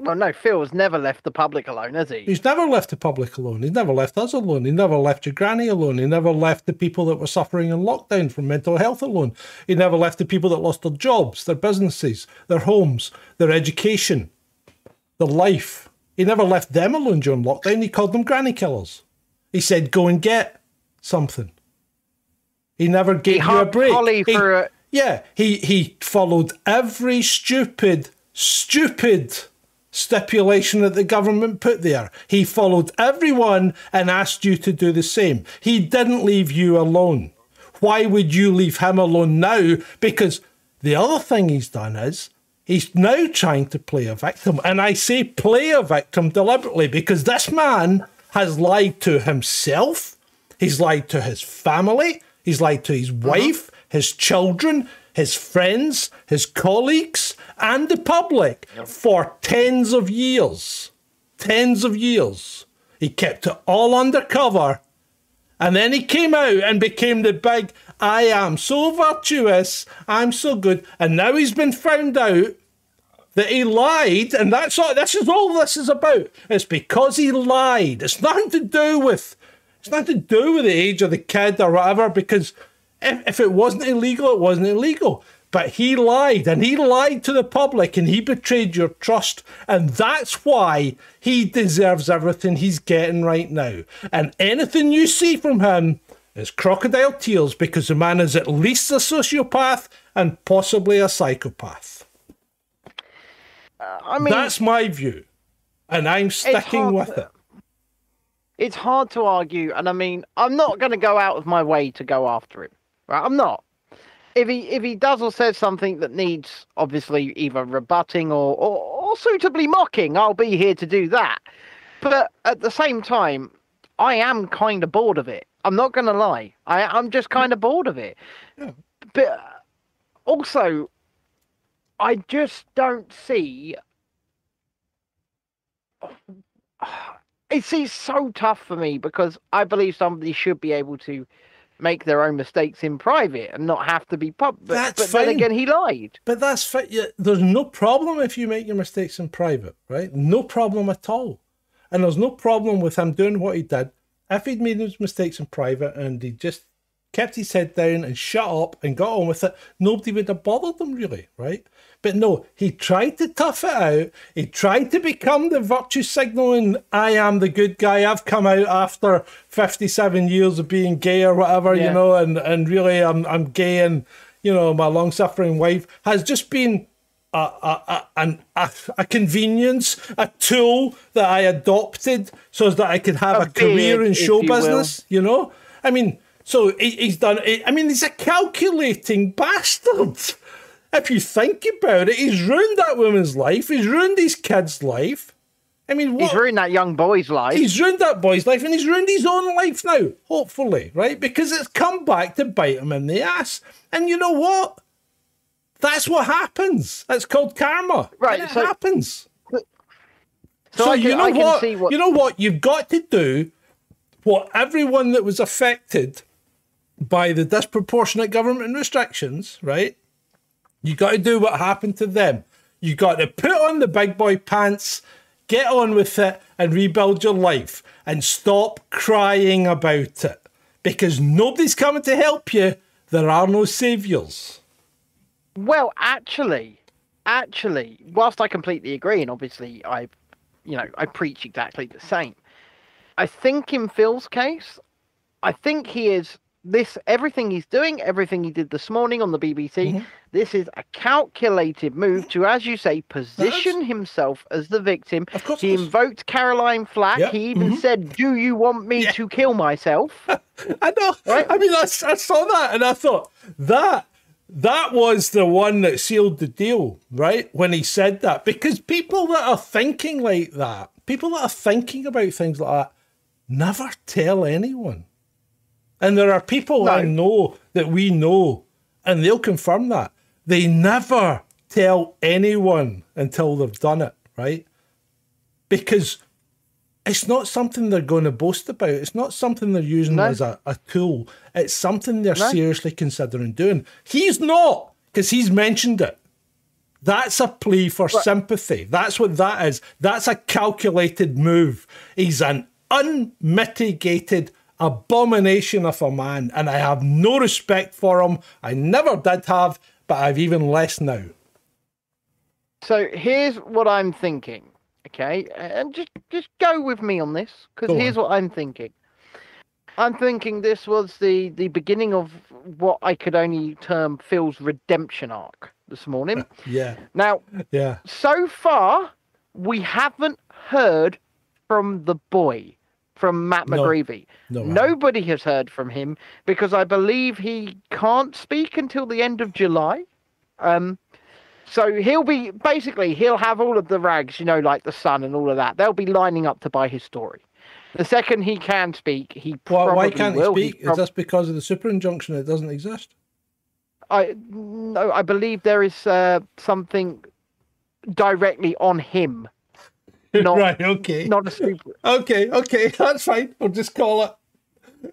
Well, no, Phil's never left the public alone, has he? He's never left the public alone. He's never left us alone. He never left your granny alone. He never left the people that were suffering in lockdown from mental health alone. He never left the people that lost their jobs, their businesses, their homes, their education, their life. He never left them alone during lockdown. He called them granny killers. He said, go and get something. He never gave you a break. Holly He- for a- yeah, he, he followed every stupid, stupid stipulation that the government put there. He followed everyone and asked you to do the same. He didn't leave you alone. Why would you leave him alone now? Because the other thing he's done is he's now trying to play a victim. And I say play a victim deliberately because this man has lied to himself, he's lied to his family, he's lied to his mm-hmm. wife, his children, his friends, his colleagues, and the public for tens of years. Tens of years. He kept it all undercover. And then he came out and became the big, I am so virtuous, I'm so good. And now he's been found out that he lied, and that's all this is all this is about. It's because he lied. It's nothing to do with it's nothing to do with the age of the kid or whatever, because if, if it wasn't illegal, it wasn't illegal. But he lied, and he lied to the public, and he betrayed your trust, and that's why he deserves everything he's getting right now. And anything you see from him is crocodile tears, because the man is at least a sociopath and possibly a psychopath. Uh, I mean, That's my view, and I'm sticking with to- it. it's hard to argue, and I mean, I'm not going to go out of my way to go after him. Right? I'm not. If he if he does or says something that needs obviously either rebutting or, or, or suitably mocking, I'll be here to do that. But at the same time, I am kind of bored of it. I'm not going to lie. I, I'm just kind of bored of it. But also, I just don't see it's, it's so tough for me because I believe somebody should be able to make their own mistakes in private and not have to be public. But, but then again, he lied. But that's fit. Yeah, there's no problem if you make your mistakes in private, right? No problem at all. And there's no problem with him doing what he did. If he'd made his mistakes in private and he just kept his head down and shut up and got on with it, nobody would have bothered him really, right? But no, he tried to tough it out. He tried to become the virtue signaling, I am the good guy. I've come out after 57 years of being gay or whatever, you know, and, and really I'm, I'm gay and, you know, my long suffering wife has just been a, a, a, an, a, a convenience, a tool that I adopted so that I could have A a, career in show you will. business, you know? I mean, so he, he's done, I mean, he's a calculating bastard. If you think about it, he's ruined that woman's life, he's ruined his kid's life. I mean, what? He's ruined that young boy's life. He's ruined that boy's life and he's ruined his own life now, hopefully, right? Because it's come back to bite him in the ass. And you know what? That's what happens. That's called karma. Right, And it so- happens. so So, I you know can what? what You know what? You've got to do what everyone that was affected by the disproportionate government restrictions, right? You got to do what happened to them. You got to put on the big boy pants, get on with it, and rebuild your life, and stop crying about it because nobody's coming to help you. There are no saviors. Well, actually, actually, whilst I completely agree, and obviously I, you know, I preach exactly the same. I think in Phil's case, I think he is this everything he's doing, everything he did this morning on the BBC. Mhm. This is a calculated move to, as you say, position himself as the victim. Of course He invoked Caroline Flack. Yeah, He even mhm. said, "Do you want me Yeah. to kill myself?" I know. Right? I mean, I, I saw that and I thought that that was the one that sealed the deal, right? When he said that, because people that are thinking like that, people that are thinking about things like that, never tell anyone. And there are people I know that we know, and they'll confirm that they never tell anyone until they've done it, right? Because it's not something they're going to boast about. It's not something they're using No. as a, a tool. It's something they're No. seriously considering doing. He's not, because he's mentioned it. That's a plea for sympathy. That's what that is. That's a calculated move. He's an unmitigated abomination of a man, and I have no respect for him. I never did have, but I've even less now. So here's what I'm thinking, okay? And just just go with me on this because here's on. what I'm thinking. I'm thinking this was the the beginning of what I could only term Phil's redemption arc this morning. Uh, yeah, now, yeah. so far we haven't heard from the boy, from Matt No. McGreevy. No. Nobody has heard from him because I believe he can't speak until the end of July. Um, so he'll be basically he'll have all of the rags, you know, like the sun and all of that. They'll be lining up to buy his story. The second he can speak, he probably why can't will. he He speak? prob- Is this because of the super injunction? It doesn't exist. I no, I believe there is uh, something directly on him, not right, okay. not a super. Okay, okay, that's fine. We'll just call it.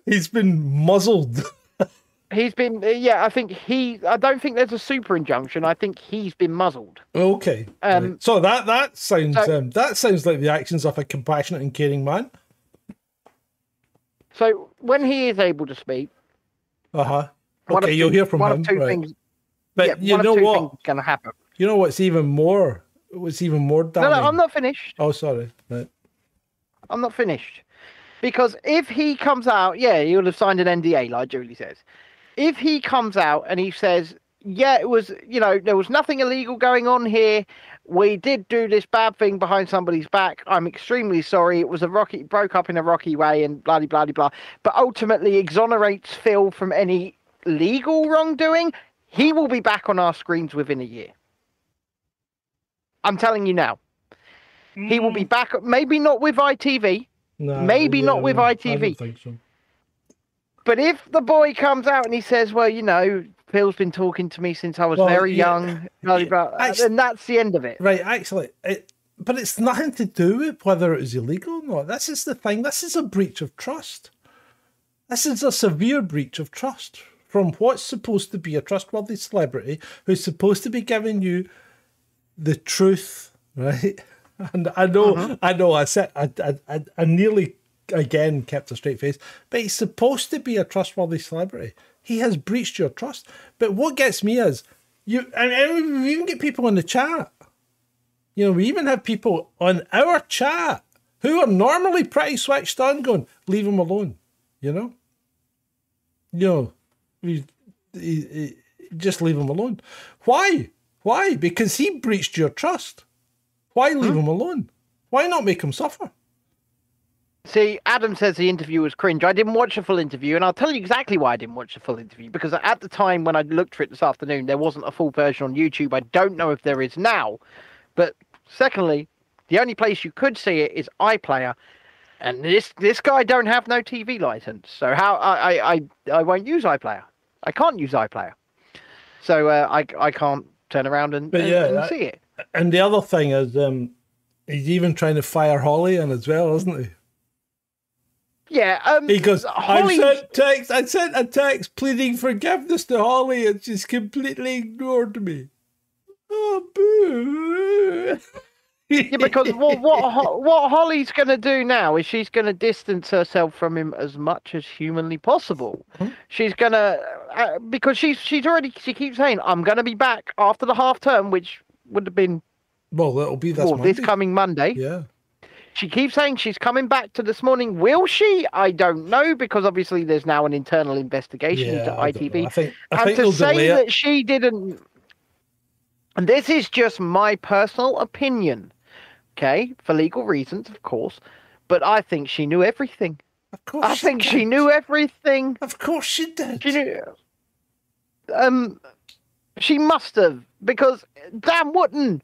He's been muzzled. He's been uh, yeah. I think he. I don't think there's a super injunction. I think he's been muzzled. Okay. Um, right. So that that sounds so- um, that sounds like the actions of a compassionate and caring man. So when he is able to speak, Uh huh. Okay, you'll hear from one him. of two right. things. But yeah, you know what? going to happen. You know what's even more? What's even more No, damning? no, no, I'm not finished. Oh, sorry. Right. I'm not finished. Because if he comes out, yeah, he'll have signed an NDA, like Julie says. If he comes out and he says, yeah, it was, you know, there was nothing illegal going on here. We did do this bad thing behind somebody's back. I'm extremely sorry. It was a rocky, broke up in a rocky way and blah, blah, blah, blah. But ultimately exonerates Phil from any legal wrongdoing. He will be back on our screens within a year. I'm telling you now. He will be mm. back, maybe not with ITV, Nah, Maybe not with no, I ITV. don't think so. But if the boy comes out and he says, "Well, you know, Phil's been talking to me since I was Well, very yeah, young," blah, yeah, blah, blah, actu- then that's the end of it. Right, actually, it, but it's nothing to do with whether it was illegal or not. This is the thing. This is a breach of trust. This is a severe breach of trust from what's supposed to be a trustworthy celebrity who's supposed to be giving you the truth, right? And I know, uh-huh. I know, I said, I, I, I, I nearly again kept a straight face, but he's supposed to be a trustworthy celebrity. He has breached your trust. But what gets me is you. I mean, we even get people in the chat. You know, we even have people on our chat who are normally pretty switched on, going, "Leave him alone," you know. You know, we he- he- just leave him alone. Why? Why? Because he breached your trust. Why leave him alone? Why not make him suffer? See, Adam says the interview was cringe. I didn't watch the full interview, and I'll tell you exactly why I didn't watch the full interview. Because at the time when I looked for it this afternoon, there wasn't a full version on YouTube. I don't know if there is now. But secondly, the only place you could see it is iPlayer, and this this guy don't have no TV license. So how I I I, I won't use iPlayer. I can't use iPlayer. So uh, I I can't turn around and, But and- yeah, and that- see it. And the other thing is, um, he's even trying to fire Holly in as well, isn't he? Yeah. Um, He goes, I sent text, I sent a text pleading forgiveness to Holly, and she's completely ignored me. Oh, boo! Yeah, because what what what Holly's going to do now is she's going to distance herself from him as much as humanly possible. Hmm? She's going to uh, because she's she's already she keeps saying I'm going to be back after the half term, which would have been Well, that'll be this well, this coming Monday. Yeah. She keeps saying she's coming back to this morning. Will she? I don't know because obviously there's now an internal investigation Yeah, into. ITV. I think, I and to say that she didn't, and this is just my personal opinion, okay, for legal reasons, of course, but I think she knew everything. Of course I think she knew everything. Of course she did. She knew. Um, she must have because Dan Wootton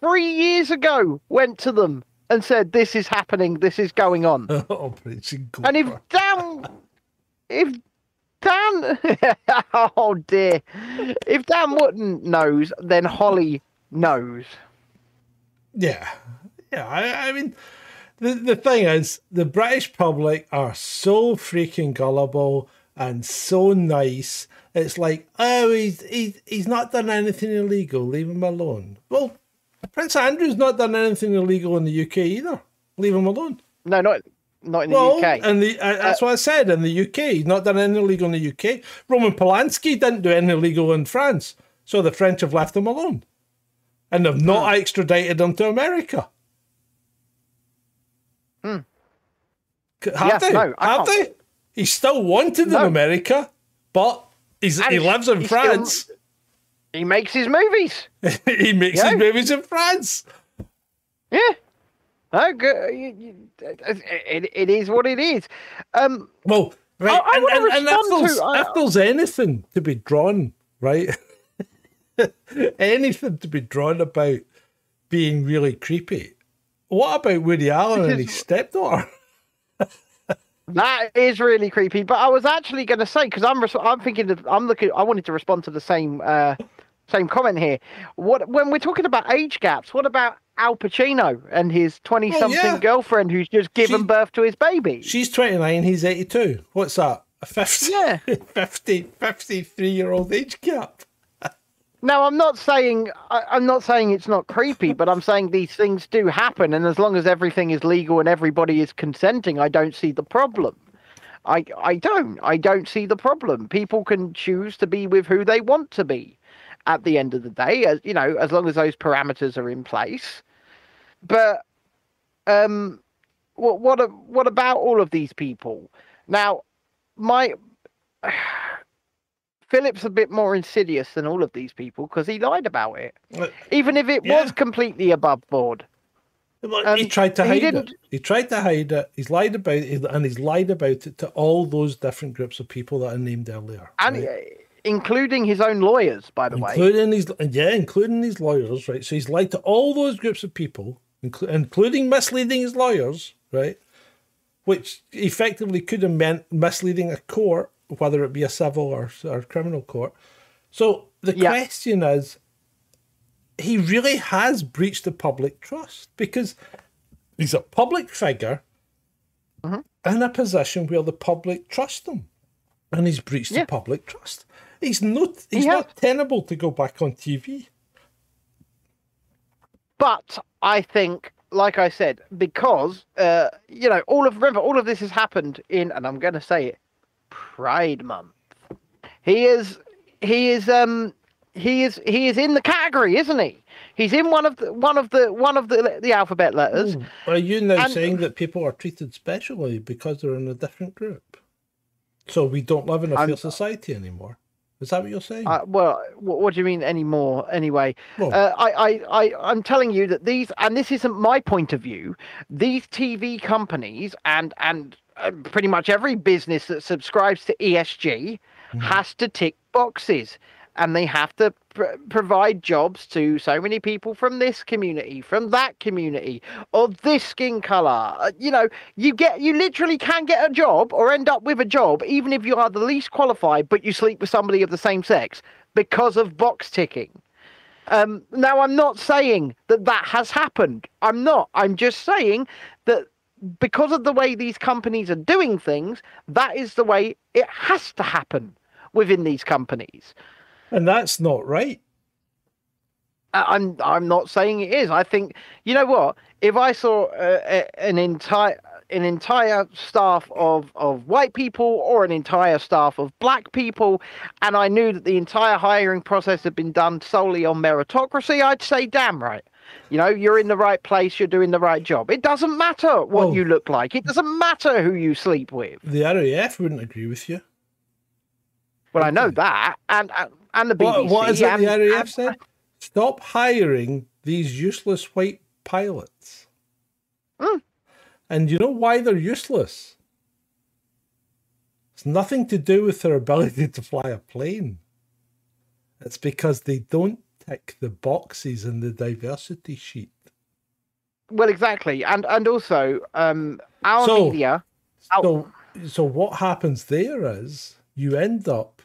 three years ago went to them and said, "This is happening. This is going on." Operation And if Dan, if Dan, oh dear, if Dan Wootton knows, then Holly knows. Yeah, yeah. I, I mean, the the thing is, the British public are so freaking gullible and so nice. It's like, oh, he's he's he's not done anything illegal. Leave him alone. Well, Prince Andrew's not done anything illegal in the UK either. Leave him alone. No, not not in the Well, UK. and the uh, that's uh, what I said in the UK. He's not done anything illegal in the UK. Roman Polanski didn't do anything illegal in France, so the French have left him alone, and they've not hmm. extradited him to America. Hmm. C- Have Yeah, they? no, have can't- they? He's still wanted No. in America, but he's, And he lives in he's still- France. he makes his movies. he makes Yeah. his movies in France. Yeah. You- It, it is what it is. Um, Well, right, I and, wanna and, and if, respond to- I- if there's anything to be drawn, right, anything to be drawn about being really creepy, what about Woody Allen and his stepdaughter? That is really creepy. But I was actually going to say because I'm res- I'm thinking of, I'm looking. I wanted to respond to the same uh, same comment here. What when we're talking about age gaps? What about Al Pacino and his twenty something yeah. girlfriend who's just given She- birth to his baby? She's 29, he's 82. What's that? A 50, Yeah. 50 53 year old age gap. Now, I'm not saying I, I'm not saying it's not creepy, but I'm saying these things do happen, and as long as everything is legal and everybody is consenting, I don't see the problem. I I don't I don't see the problem. People can choose to be with who they want to be. At the end of the day, as you know, as long as those parameters are in place. But um, what what what about all of these people? Now, my Philip's a bit more insidious than all of these people because he lied about it, even if it Yeah. was completely above board. Well, Um, he tried to hide it. He tried to hide it. He's lied about it, and he's lied about it to all those different groups of people that I named earlier. and right? uh, including his own lawyers, by the way. including his yeah, including his lawyers, right? So he's lied to all those groups of people, inclu- including misleading his lawyers, right? Which effectively could have meant misleading a court, whether it be a civil or, or criminal court. So the Yeah. question is, he really has breached the public trust because he's a public figure Mm-hmm. in a position where the public trust him, and he's breached Yeah. the public trust. He's not. He's has. not tenable to go back on TV. But I think, like I said, because uh, you know, all of remember, all of this has happened in, and I'm going to say it, Pride Month. He is, he is, um, he is, he is in the category, isn't he? He's in one of the one of the one of the the alphabet letters. Are you now And- saying that people are treated specially because they're in a different group? So we don't live in a fair society anymore. Is that what you're saying? Uh, well, what, what do you mean anymore? Anyway, Well- uh, I, I, I, I'm telling you that these, and this isn't my point of view. These TV companies and and uh, pretty much every business that subscribes to ESG has to tick boxes, and they have to pr- provide jobs to so many people from this community, from that community, of this skin color. Uh, you know, you get, you literally can get a job or end up with a job, even if you are the least qualified, but you sleep with somebody of the same sex because of box ticking. Um, now, I'm not saying that that has happened. I'm not. I'm just saying that because of the way these companies are doing things, that is the way it has to happen within these companies. and that's not right. I'm I'm not saying it is. I think you know what? If I saw uh, an entire an entire staff of, of white people or an entire staff of black people, and I knew that the entire hiring process had been done solely on meritocracy, I'd say, damn right. You know, you're in the right place, you're doing the right job. It doesn't matter what Well- you look like, it doesn't matter who you sleep with. The RAF wouldn't agree with you. Well, I know that, and and, and the BBC. What, what is it and, the RAF and- said? Stop hiring these useless white pilots. Hmm. And you know why they're useless? It's nothing to do with their ability to fly a plane. It's because they don't tick the boxes in the diversity sheet. Well, exactly, and and also, um, our So- media. Oh. So, so what happens there is you end up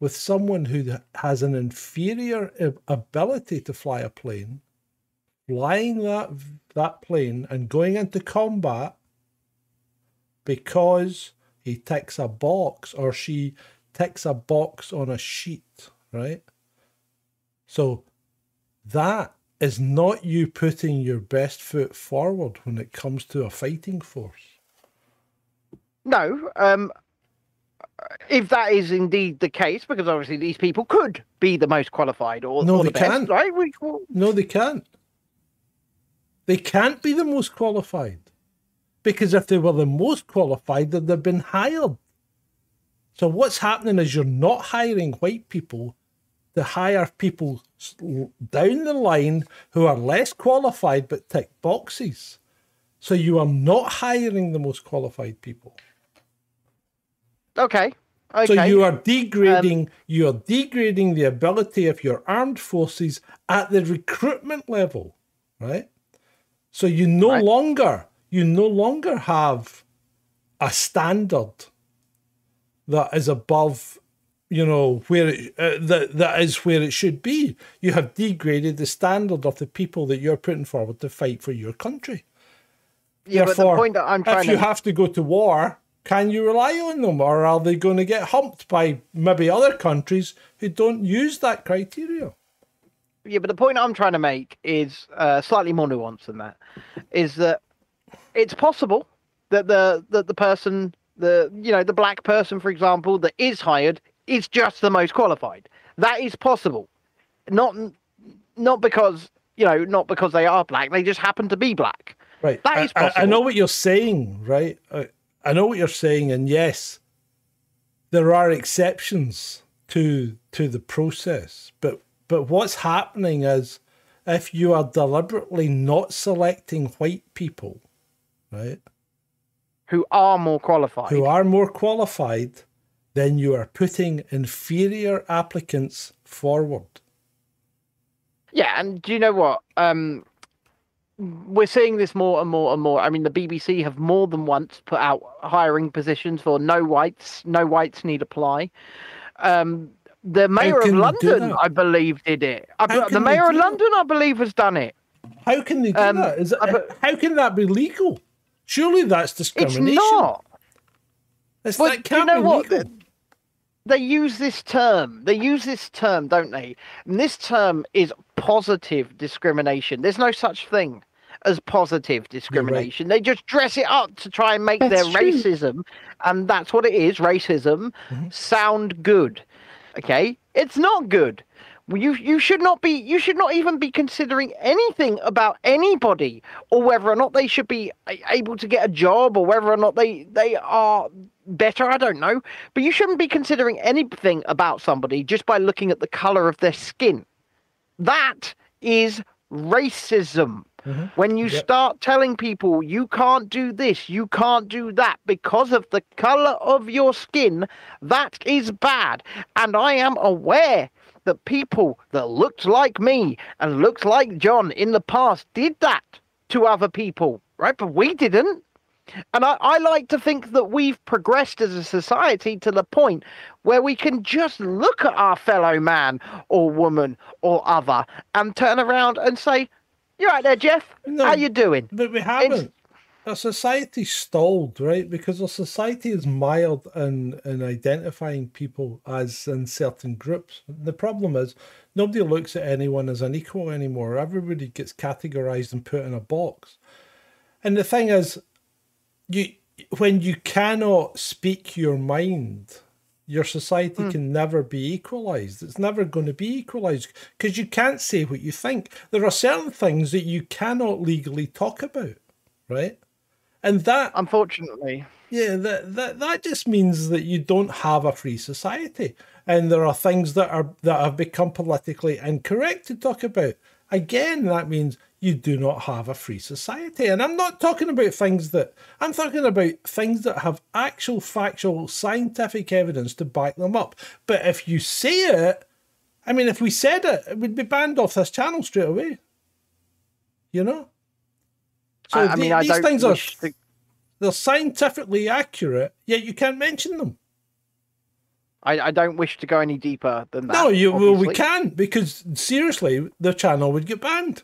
with someone who has an inferior ability to fly a plane, flying that that plane and going into combat because he ticks a box or she ticks a box on a sheet, right? So that is not you putting your best foot forward when it comes to a fighting force. No, um, if that is indeed the case, because obviously these people could be the most qualified or, No, or they the best, can't. right? We, well, No, they can't. They can't be the most qualified. Because if they were the most qualified, then they'd have been hired. So what's happening is you're not hiring white people to hire people down the line who are less qualified but tick boxes. So you are not hiring the most qualified people. okay, okay. So you are degrading um, you are degrading the ability of your armed forces at the recruitment level, right? So you no Right. longer you no longer have a standard that is above you know where it, uh, that that is where it should be. You have degraded the standard of the people that you're putting forward to fight for your country. yeah, but the point that I'm trying if you to have to go to war, can you rely on them, or are they going to get humped by maybe other countries who don't use that criteria? yeah, but the point I'm trying to make is uh, slightly more nuanced than that. Is that it's possible that the that the person, the you know, the black person, for example, that is hired is just the most qualified. That is possible. Not not because you know, not because they are black. They just happen to be black. Right. That I- is I, I know what you're saying, right? I, I know what you're saying, and yes, there are exceptions to to the process, but but what's happening is if you are deliberately not selecting white people, right? Who are more qualified? who are more qualified, then you are putting inferior applicants forward. Yeah, and do you know what? Um, we're seeing this more and more and more. I mean, the BBC have more than once put out hiring positions for no whites. No whites need apply. Um, the mayor of can they do London. I believe, did it. I, the mayor of do that? London, I believe, has done it. How can they do Um, that? Is but- how can that be legal? Surely that's It's discrimination. not. It's, Well, that can't know be what? legal. They use this term. They use this term, don't they? And this term is positive discrimination. There's no such thing as positive discrimination. They just dress it up to try and make That's their true. racism, and that's what it is, racism, mm-hmm. sound good. Okay? It's not good. You you should not be you should not even be considering anything about anybody or whether or not they should be able to get a job or whether or not they they are better I don't know but you shouldn't be considering anything about somebody just by looking at the color of their skin that is racism mm-hmm. when you Yep. start telling people you can't do this, you can't do that because of the color of your skin, that is bad. And I am aware that people that looked like me and looked like John in the past did that to other people, right? But we didn't. And I, I like to think that we've progressed as a society to the point where we can just look at our fellow man or woman or other and turn around and say, "You're right there, Jeff. No, How you doing?" But we haven't. Our society stalled, right? Because our society is mild in, in identifying people as in certain groups. The problem is nobody looks at anyone as an equal anymore. Everybody gets categorized and put in a box. And the thing is, you when you cannot speak your mind, your society hmm. can never be equalized. It's never going to be equalized because you can't say what you think. There are certain things that you cannot legally talk about, right? And that Unfortunately, yeah, that, that that just means that you don't have a free society, and there are things that are that have become politically incorrect to talk about. Again, that means you do not have a free society, and I'm not talking about things that I'm talking about things that have actual factual scientific evidence to back them up. But if you say it, I mean, if we said it, it would be banned off this channel straight away. You know. So I, I mean, I these things are to, they're scientifically accurate, yet you can't mention them. I, I don't wish to go any deeper than that. no, you well, we can't because seriously, the channel would get banned.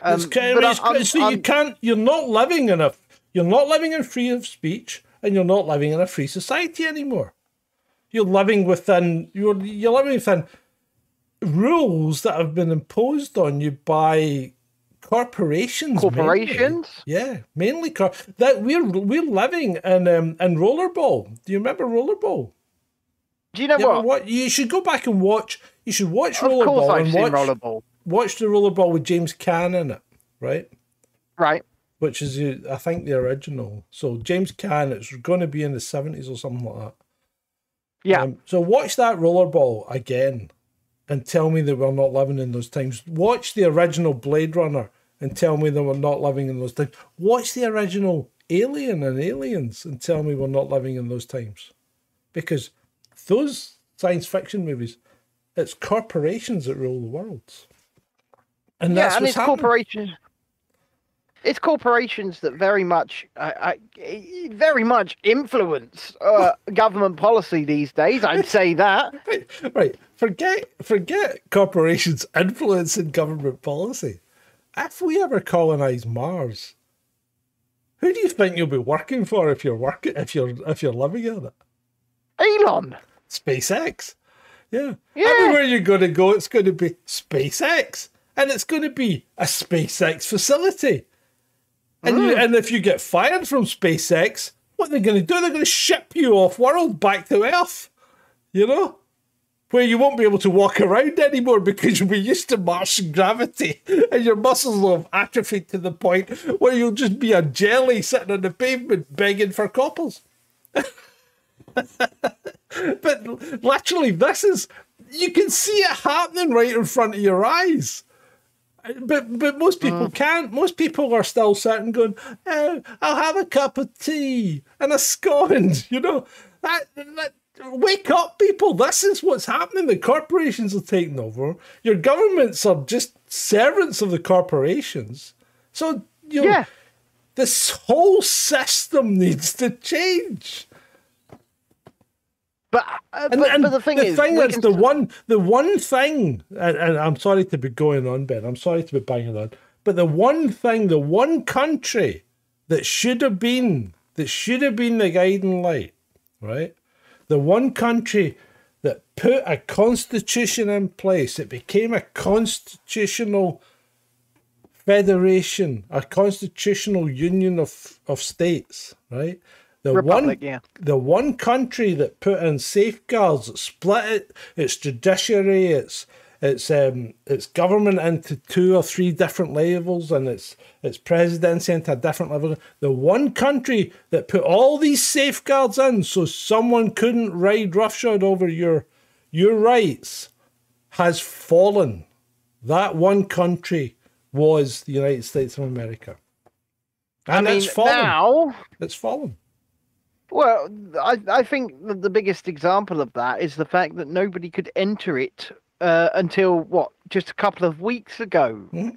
Um, it's, it's, I'm- it's- so you I'm- can't. You're not living in a. You're not living in free of speech, and you're not living in a free society anymore. You're living within. You're you're living within rules that have been imposed on you by corporations. mainly. Corporations? Yeah, mainly cor- that we're we're living in um in rollerball. Do you remember rollerball? Do you know what? what you should go back and watch. You should watch Of course, rollerball I've and seen watch rollerball. watch the rollerball with James Caan in it, right? Right. Which is uh, I think the original. So James Caan, it's going to be in the seventies or something like that. Yeah. Um, so watch that rollerball again, and tell me that we're not living in those times. Watch the original Blade Runner and tell me that we're not living in those times. Watch the original Alien and Aliens and tell me we're not living in those times, because those science fiction movies, it's corporations that rule the world, and yeah, that's and what's it's happening. corporations. It's corporations that very much, uh, uh, very much influence uh, government policy these days. I'd say that. Right, right. Forget forget corporations influencing government policy. If we ever colonize Mars, who do you think you'll be working for if you're working if you're if you're living on it? Elon. SpaceX. Yeah. Yeah. Everywhere you're going to go, it's going to be SpaceX, and it's going to be a SpaceX facility. And you, and if you get fired from SpaceX, what they're going to do? They're going to ship you off world back to Earth. You know, where you won't be able to walk around anymore because you'll be used to Martian gravity, and your muscles will have atrophied to the point where you'll just be a jelly sitting on the pavement begging for coppers. but literally, this is you can see it happening right in front of your eyes. But but most people oh. can't. Most people are still sitting going, oh, "I'll have a cup of tea and a scone." You know that, that. Wake up, people! This is what's happening. The corporations are taking over. Your governments are just servants of the corporations. So you know, Yeah. this whole system needs to change. But, uh, but, but the thing is, we is, can the one, the one thing, and, and I'm sorry to be going on, Ben. I'm sorry to be banging on, but the one thing, the one country that should have been, that should have been the guiding light, right? The one country that put a constitution in place, it became a constitutional federation, a constitutional union of, of states, right? The Republic, one, yeah. the one country that put in safeguards, that split it, its judiciary, its its um its government into two or three different levels, and its its presidency into a different level. The one country that put all these safeguards in, so someone couldn't ride roughshod over your your rights, has fallen. That one country was the United States of America, I and mean, it's fallen. now, It's fallen. Well, I, I think the, the biggest example of that is the fact that nobody could enter it uh, until what, just a couple of weeks ago, Hmm.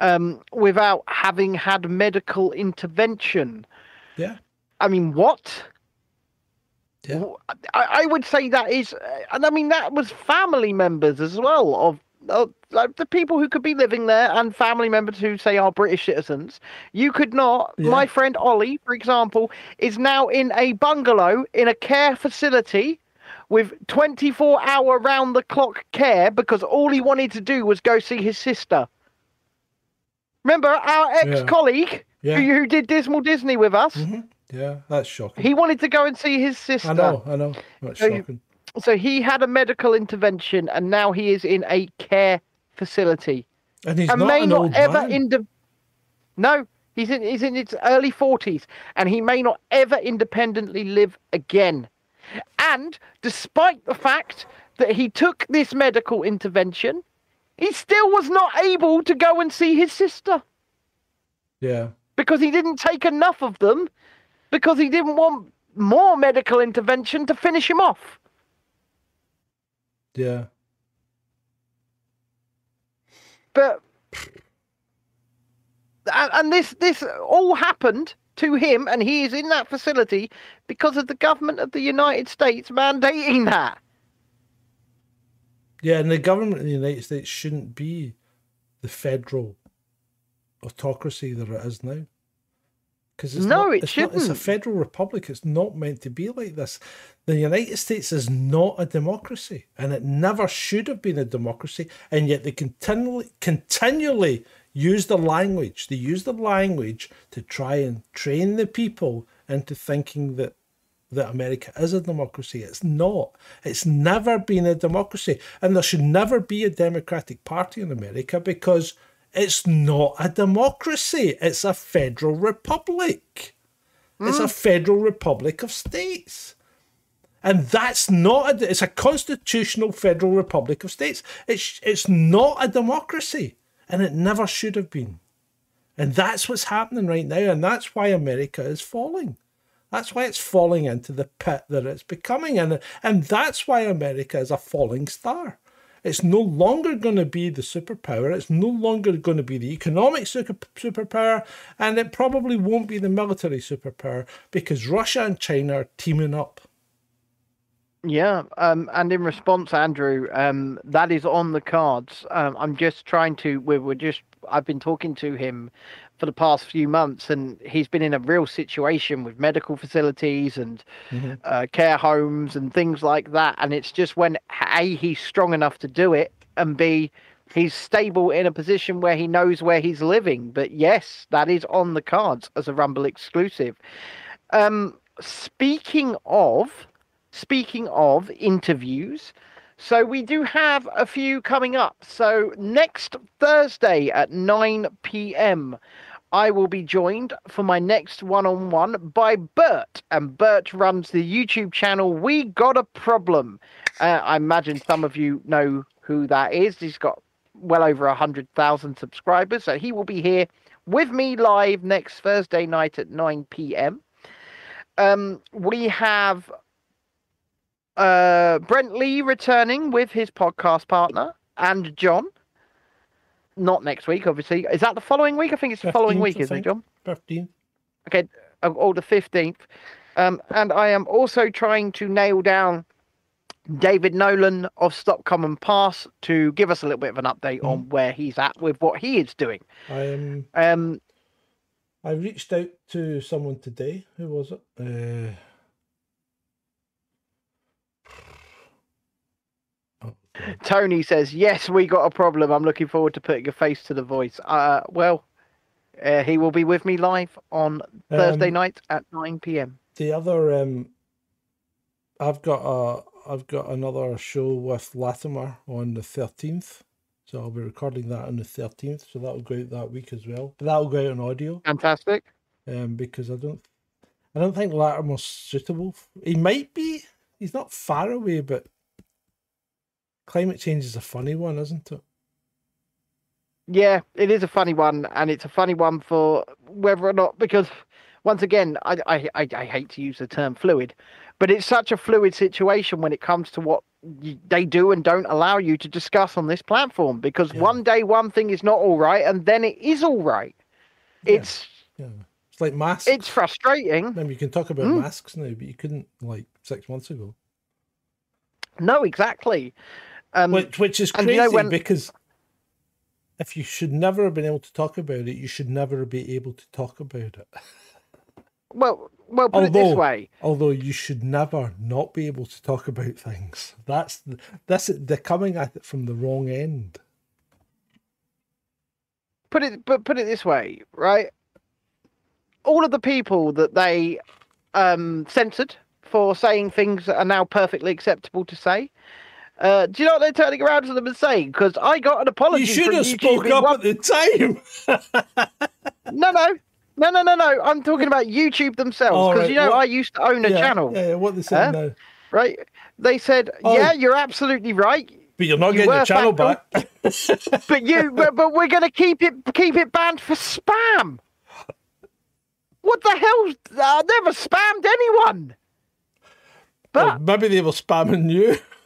um, without having had medical intervention. Yeah. I mean, what? Yeah. I, I would say that is, uh, and I mean that was family members as well of. of like the people who could be living there and family members who say are British citizens, you could not. Yeah. My friend Ollie, for example, is now in a bungalow in a care facility with 24 hour round the clock care because all he wanted to do was go see his sister. Remember our ex colleague Yeah. who, who did Dismal Disney with us. Mm-hmm. Yeah, that's shocking. He wanted to go and see his sister. I know, I know. That's So shocking. So he had a medical intervention, and now he is in a care facility. And he's and not may an not ever inde- No, he's in he's in his early forties, and he may not ever independently live again. And despite the fact that he took this medical intervention, he still was not able to go and see his sister Yeah, because he didn't take enough of them because he didn't want more medical intervention to finish him off. yeah. But and, this this all happened to him and he is in that facility because of the government of the united states mandating that Yeah, and the government of the United States shouldn't be the federal autocracy that it is now. Because it's No, not, it it's not- it's a federal republic. It's not meant to be like this. The United States is not a democracy, and it never should have been a democracy. And yet they continually, continually use the language. They use the language to try and train the people into thinking that that America is a democracy. It's not. It's never been a democracy. And there should never be a Democratic Party in America because it's not a democracy. It's a federal republic. It's a mm. federal republic of states. And that's not a, it's a constitutional federal republic of states. It's it's not a democracy. And it never should have been. And that's what's happening right now. And that's why America is falling. That's why it's falling into the pit that it's becoming. And, and that's why America is a falling star. It's no longer going to be the superpower. It's no longer going to be the economic super, superpower. And it probably won't be the military superpower because Russia and China are teaming up. Yeah um and in response andrew um that is on the cards. Um i'm just trying to we're, we're just i've been talking to him for the past few months and he's been in a real situation with medical facilities and uh, care homes and things like that and it's just when a he's strong enough to do it and b he's stable in a position where he knows where he's living. But yes that is on the cards as a rumble exclusive. Um speaking of speaking of interviews so we do have a few coming up so next thursday at 9 p.m I will be joined for my next one on one by Bert, and Bert runs the YouTube channel We Got a Problem. Uh, I imagine some of you know who that is. He's got well over a 100,000 subscribers, so he will be here with me live next Thursday night at 9 p.m. Um, we have uh, Brent Lee returning with his podcast partner and John. Not next week, obviously. Is that the following week? I think it's the following week, isn't it. John? Fifteenth. Okay, uh, or the 15th. Um, and I am also trying to nail down David Nolan of Stop Come and Pass to give us a little bit of an update on where he's at with what he is doing. I um, Um, I reached out to someone today. Who was it? Uh, oh, God. Tony says, Yes, we got a problem. I'm looking forward to putting a face to the voice. Uh, well, uh, he will be with me live on Thursday Um, night at 9 p.m. the other um I've got a I've got another show with Latimer on the thirteenth. So I'll be recording that on the thirteenth. So that'll go out that week as well. But that'll go out on audio. Fantastic. Um because I don't I don't think Latimer's suitable. He might be. He's not far away, but climate change is a funny one, isn't it? Yeah, it is a funny one, and it's a funny one for whether or not because once again, I I, I, I hate to use the term fluid, but it's such a fluid situation when it comes to what they do and don't allow you to discuss on this platform. Because Yeah. one day one thing is not all right, and then it is all right. Yeah. It's Yeah. It's like masks. it's frustrating. I mean, you can talk about Mm. masks now, but you couldn't like six months ago. No, exactly. Um, which which is crazy you know when- because if you should never have been able to talk about it, you should never be able to talk about it. well, well, put it this Although- way. Although you should never not be able to talk about things. That's the, this they're coming at it from the wrong end. put it but put it this way right all of the people that they um, censored for saying things that are now perfectly acceptable to say. Uh, do you know what they're turning around to them and saying? Because I got an apology. You should have spoke up one- at the time. No, no, no, no, no, no. I'm talking about YouTube themselves because right, you know what- I used to own a yeah, channel, Yeah, yeah, what they said, now? right? They said, Oh. "Yeah, you're absolutely right, But you're not You getting your channel factual. back. but you, but, but we're going to keep it keep it banned for spam." What the hell? I never spammed anyone. Well, But maybe they were spamming you.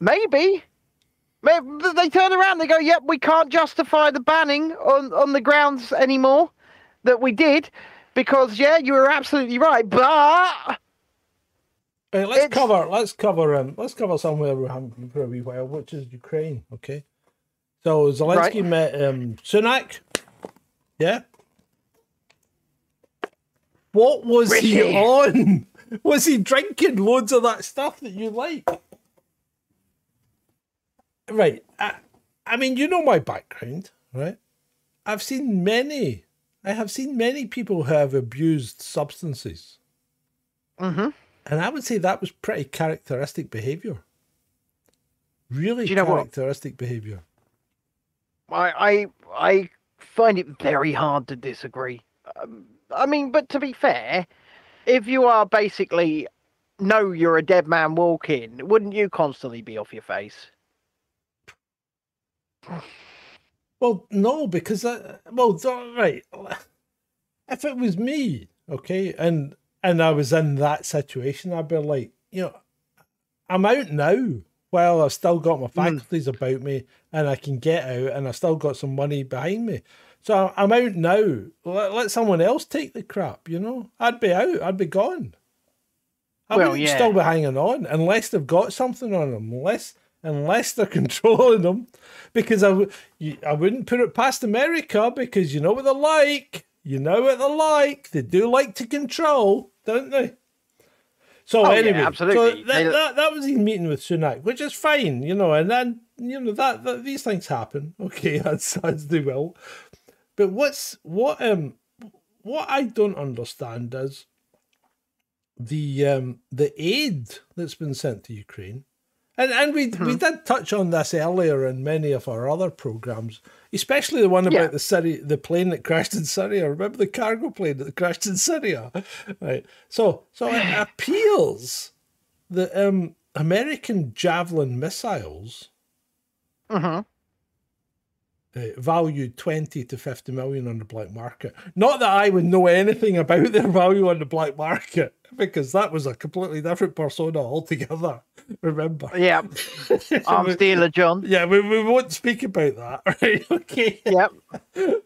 maybe. Maybe they turn around. They go, "Yep, we can't justify the banning on on the grounds anymore that we did because yeah, you were absolutely right, but." Right, let's It's- cover. Let's cover. Um, let's cover somewhere we haven't been for a wee while, which is Ukraine. Okay. So Zelensky Right. met um, Sunak. Yeah. What was he on? Was he drinking loads of that stuff that you like? Right. I, I mean, you know my background, right? I've seen many. I have seen many people who have abused substances. hmm And I would say that was pretty characteristic behavior. Really Do you know what? characteristic behavior. I, I I find it very hard to disagree. Um, I mean, but to be fair, if you are basically know you're a dead man walking, wouldn't you constantly be off your face? Well, no, because I, well, right. If it was me, okay, and and I was in that situation, I'd be like, you know, I'm out now. Well, I've still got my hmm. faculties about me, and I can get out, and I've still got some money behind me. So I'm out now. Let, let someone else take the crap. You know, I'd be out. I'd be gone. I Well, wouldn't yeah. still be hanging on unless they've got something on them, unless unless they're controlling them. Because I, w- I wouldn't put it past America because you know what they're like. You know what they're like. They do like to control, don't they? So Oh, yeah, anyway, absolutely. So that, They- that that was his meeting with Sunak, which is fine, you know, and then you know that, that these things happen. Okay, as as they will. But what's what um what I don't understand is the um the aid that's been sent to Ukraine. And and we Hmm. we did touch on this earlier in many of our other programs, especially the one about Yeah. the Syria, the plane that crashed in Syria. Remember the cargo plane that crashed in Syria, right? So so it appeals that um American Javelin missiles hmm uh, valued 20 to 50 million on the black market. Not that I would know anything about their value on the black market, because that was a completely different persona altogether. Remember? Yeah, arms dealer John. Yeah, we, we won't speak about that, right? Okay. Yep.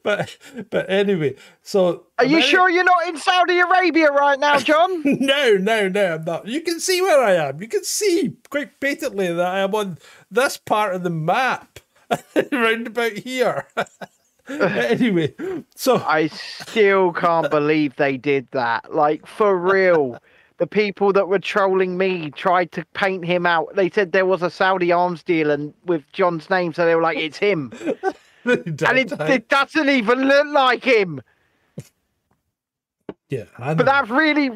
But but anyway, so Are you sure you're not in Saudi Arabia right now, John? No, no, no, I'm not. You can see where I am. You can see quite patently that I am on this part of the map, round about here. anyway, so I still can't believe they did that. Like for real. The people that were trolling me tried to paint him out. They said there was a Saudi arms deal and with John's name, so they were like, "It's him," and it, it doesn't even look like him. yeah, I. But that's really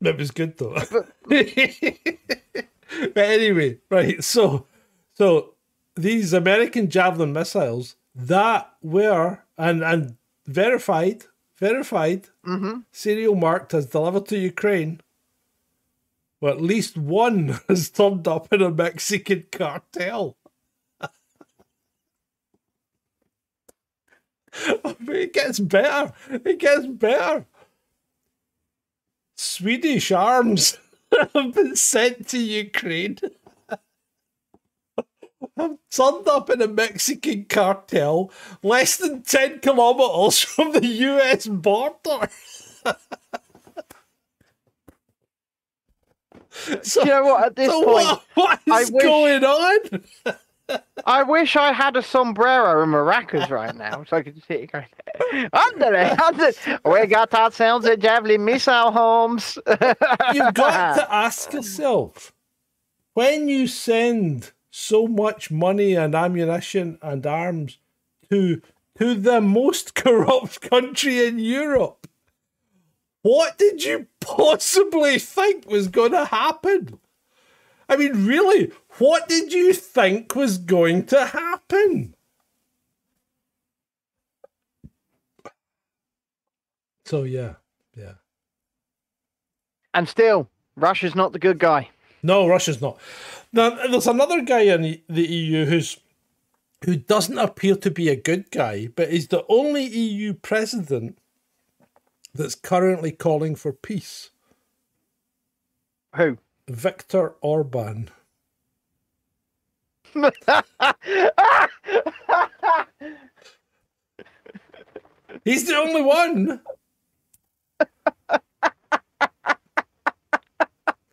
That was good though. but anyway, right. So, so these American Javelin missiles that were and and verified, verified, mm-hmm. serial marked as delivered to Ukraine. Well, at least one has turned up in a Mexican cartel. it gets better. It gets better. Swedish arms have been sent to Ukraine. Have turned up in a Mexican cartel less than 10 kilometers from the US border. so, you know what? At this so point, what, what is wish- going on? I wish I had a sombrero and maracas right now, so I could just hit it going. Under it, under. We got ourselves a javelin missile, Holmes. You've got to ask yourself when you send so much money and ammunition and arms to to the most corrupt country in Europe. What did you possibly think was going to happen? I mean, really, what did you think was going to happen? So, yeah, yeah. And still, Russia's not the good guy. No, Russia's not. Now, there's another guy in the EU who's who doesn't appear to be a good guy, but is the only EU president that's currently calling for peace. Who? Viktor Orban. He's the only one.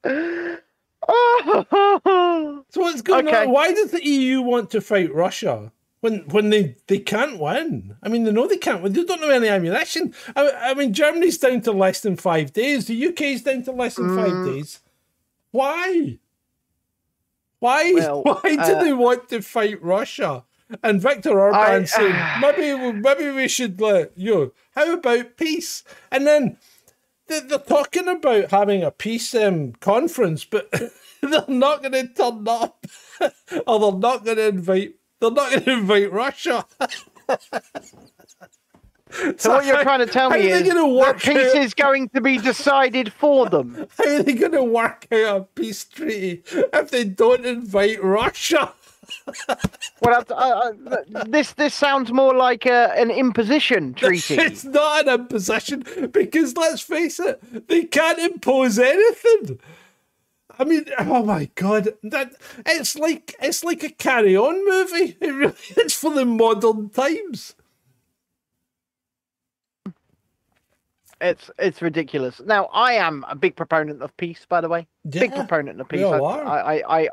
So what's going Okay. on? Why does the EU want to fight Russia when when they, they can't win? I mean, they know they can't win. They don't have any ammunition. I, I mean, Germany's down to less than five days. The UK's down to less than five Mm. days. Why? Why? Well, Why do uh, they want to fight Russia? And Viktor Orban I- saying maybe we- maybe we should let you. know, How about peace? And then they're talking about having a peace um, conference, but they're not going to turn up, or they're not going to invite. They're not going to invite Russia. So what you're trying to tell me is that peace out- is going to be decided for them. How are they going to work out a peace treaty if they don't invite Russia? Well, I, I, this this sounds more like a, an imposition treaty. It's not an imposition because let's face it, they can't impose anything. I mean, oh my god, that it's like it's like a carry on movie. It really is for the modern times. It's it's ridiculous. Now, I am a big proponent of peace, by the way. Big proponent of peace. I. I, I, I,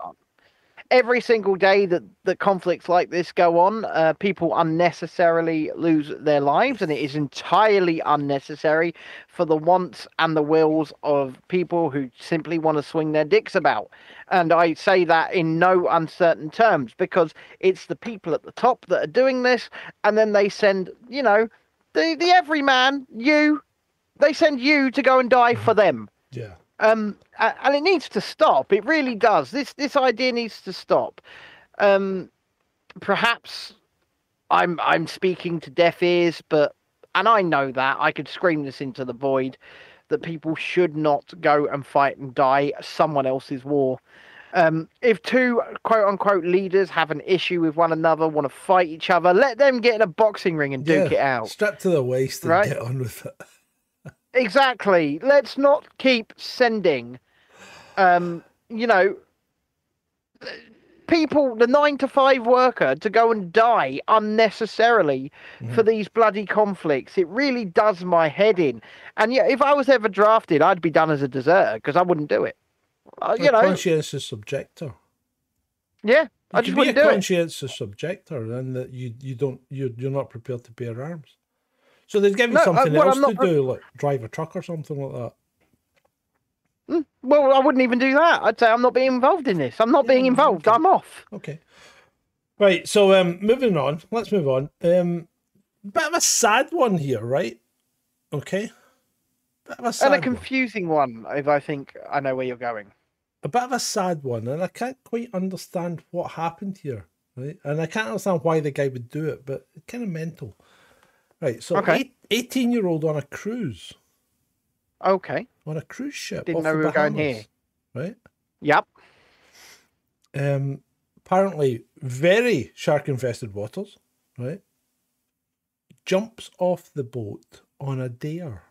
every single day that, that conflicts like this go on, uh, people unnecessarily lose their lives, and it is entirely unnecessary for the wants and the wills of people who simply want to swing their dicks about. And I say that in no uncertain terms because it's the people at the top that are doing this, and then they send, you know, the the everyman, you, they send you to go and die for them Yeah. Um, and it needs to stop. It really does. This this idea needs to stop. Um, perhaps I'm I'm speaking to deaf ears, but and I know that I could scream this into the void that people should not go and fight and die someone else's war. Um, if two quote unquote leaders have an issue with one another, want to fight each other, let them get in a boxing ring and duke yeah. it out. Strap to the waist and Right. get on with it. Exactly. Let's not keep sending, um, you know, people, the nine to five worker, to go and die unnecessarily for these bloody conflicts. It really does my head in. And yeah, if I was ever drafted, I'd be done as a deserter because I wouldn't do it. Uh, you a know, conscientious objector. yeah, I just be wouldn't a do it. conscientious objector, and that you you don't you you're not prepared to bear arms. So they'd give you No, something well, else I'm to not do, like drive a truck or something like that. Well, I wouldn't even do that. I'd say I'm not being involved in this. I'm not being involved. I'm off. Okay. Right. So um, moving on. Let's move on. Um, bit of a sad one here, right? Okay. Bit of a sad And a confusing one, if I think I know where you're going. a bit of a sad one, and I can't quite understand what happened here, right? And I can't understand why the guy would do it, but it's kind of mental. Right, so Okay. eighteen-year-old on a cruise, Okay. on a cruise ship. Didn't off know the we were going here. Right. Yep. Um, apparently, very shark-infested waters. Right. Jumps off the boat on a dare.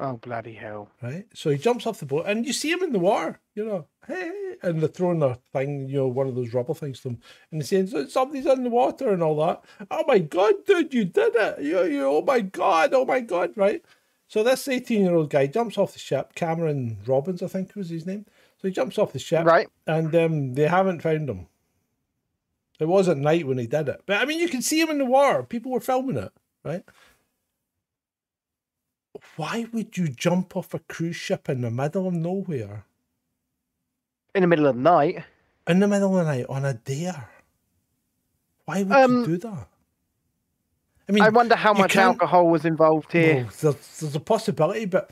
Oh bloody hell! right? So he jumps off the boat, and you see him in the water, you know, hey, and they're throwing a thing, you know, one of those rubber things to him, and he's saying "So somebody's in the water and all that. Oh my god, dude, you did it! You, you, oh my god, oh my god, right? So this eighteen-year-old guy jumps off the ship. Cameron Robbins, I think was his name. So he jumps off the ship, Right. And um, they haven't found him. It was at night when he did it, but I mean, you can see him in the water. People were filming it, right? Why would you jump off a cruise ship in the middle of nowhere, In the middle of the night. in the middle of the night on a dare? Why would Um, you do that? I mean, I wonder how much alcohol was involved here. Well, there's, there's a possibility, but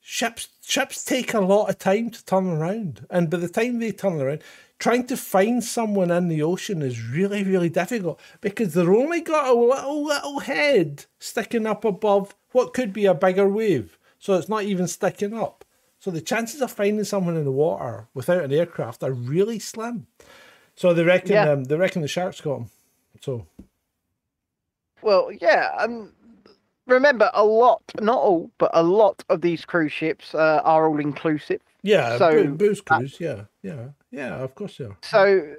ships ships take a lot of time to turn around, and by the time they turn around, trying to find someone in the ocean is really really difficult because they're only got a little little head sticking up above what could be a bigger wave, so it's not even sticking up. So the chances of finding someone in the water without an aircraft are really slim. So they reckon Yeah. um, they reckon the sharks got them. So Well, yeah. Um, remember, a lot, not all, but a lot of these cruise ships uh, are all inclusive. yeah, So, boo- booze cruise, yeah, yeah, yeah, of course, yeah. So,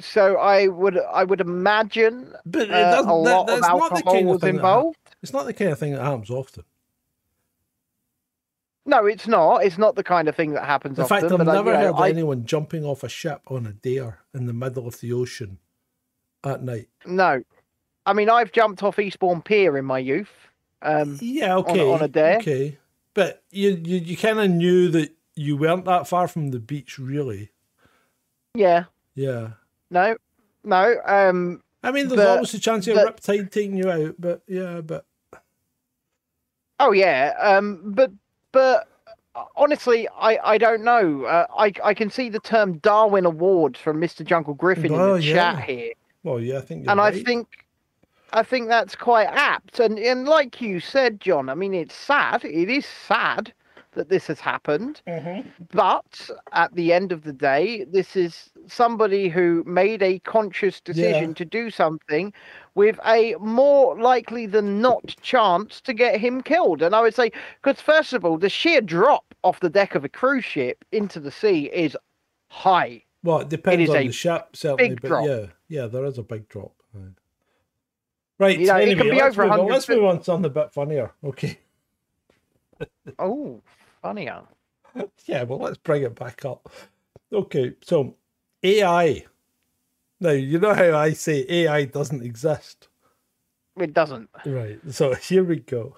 so I would, I would imagine But uh, a that- lot of that's not the alcohol kind of was thing involved. It's not the kind of thing that happens often. No, it's not. It's not the kind of thing that happens In often. fact, I've I- never know, heard of I- anyone jumping off a ship on a dare in the middle of the ocean at night. No, I mean I've jumped off Eastbourne Pier in my youth. Um, Yeah, okay, on a dare. okay, but you you, you kind of knew that you weren't that far from the beach, really. yeah, Yeah, no, no. Um, I mean, there's But- always a chance of a but- riptide taking you out, but yeah, but oh yeah. Um, but but honestly, I I don't know. Uh, I I can see the term Darwin Awards from Mr. Jungle Griffin Well, in the yeah. chat here, well, yeah, I think and I think. I think that's quite apt, and and like you said, John. I mean, it's sad. It is sad that this has happened. Mm-hmm. But at the end of the day, this is somebody who made a conscious decision Yeah. to do something with a more likely than not chance to get him killed. And I would say, because first of all, the sheer drop off the deck of a cruise ship into the sea is high. Well, it depends is on the ship, certainly, but drop. yeah, yeah, there is a big drop. Right, right You know, it anyway, can be let's, over move on. let's move on to something a bit funnier. Okay. Oh, funnier. Yeah, well, let's bring it back up. Okay, so AI. Now, you know how I say AI doesn't exist? It doesn't. Right. So here we go.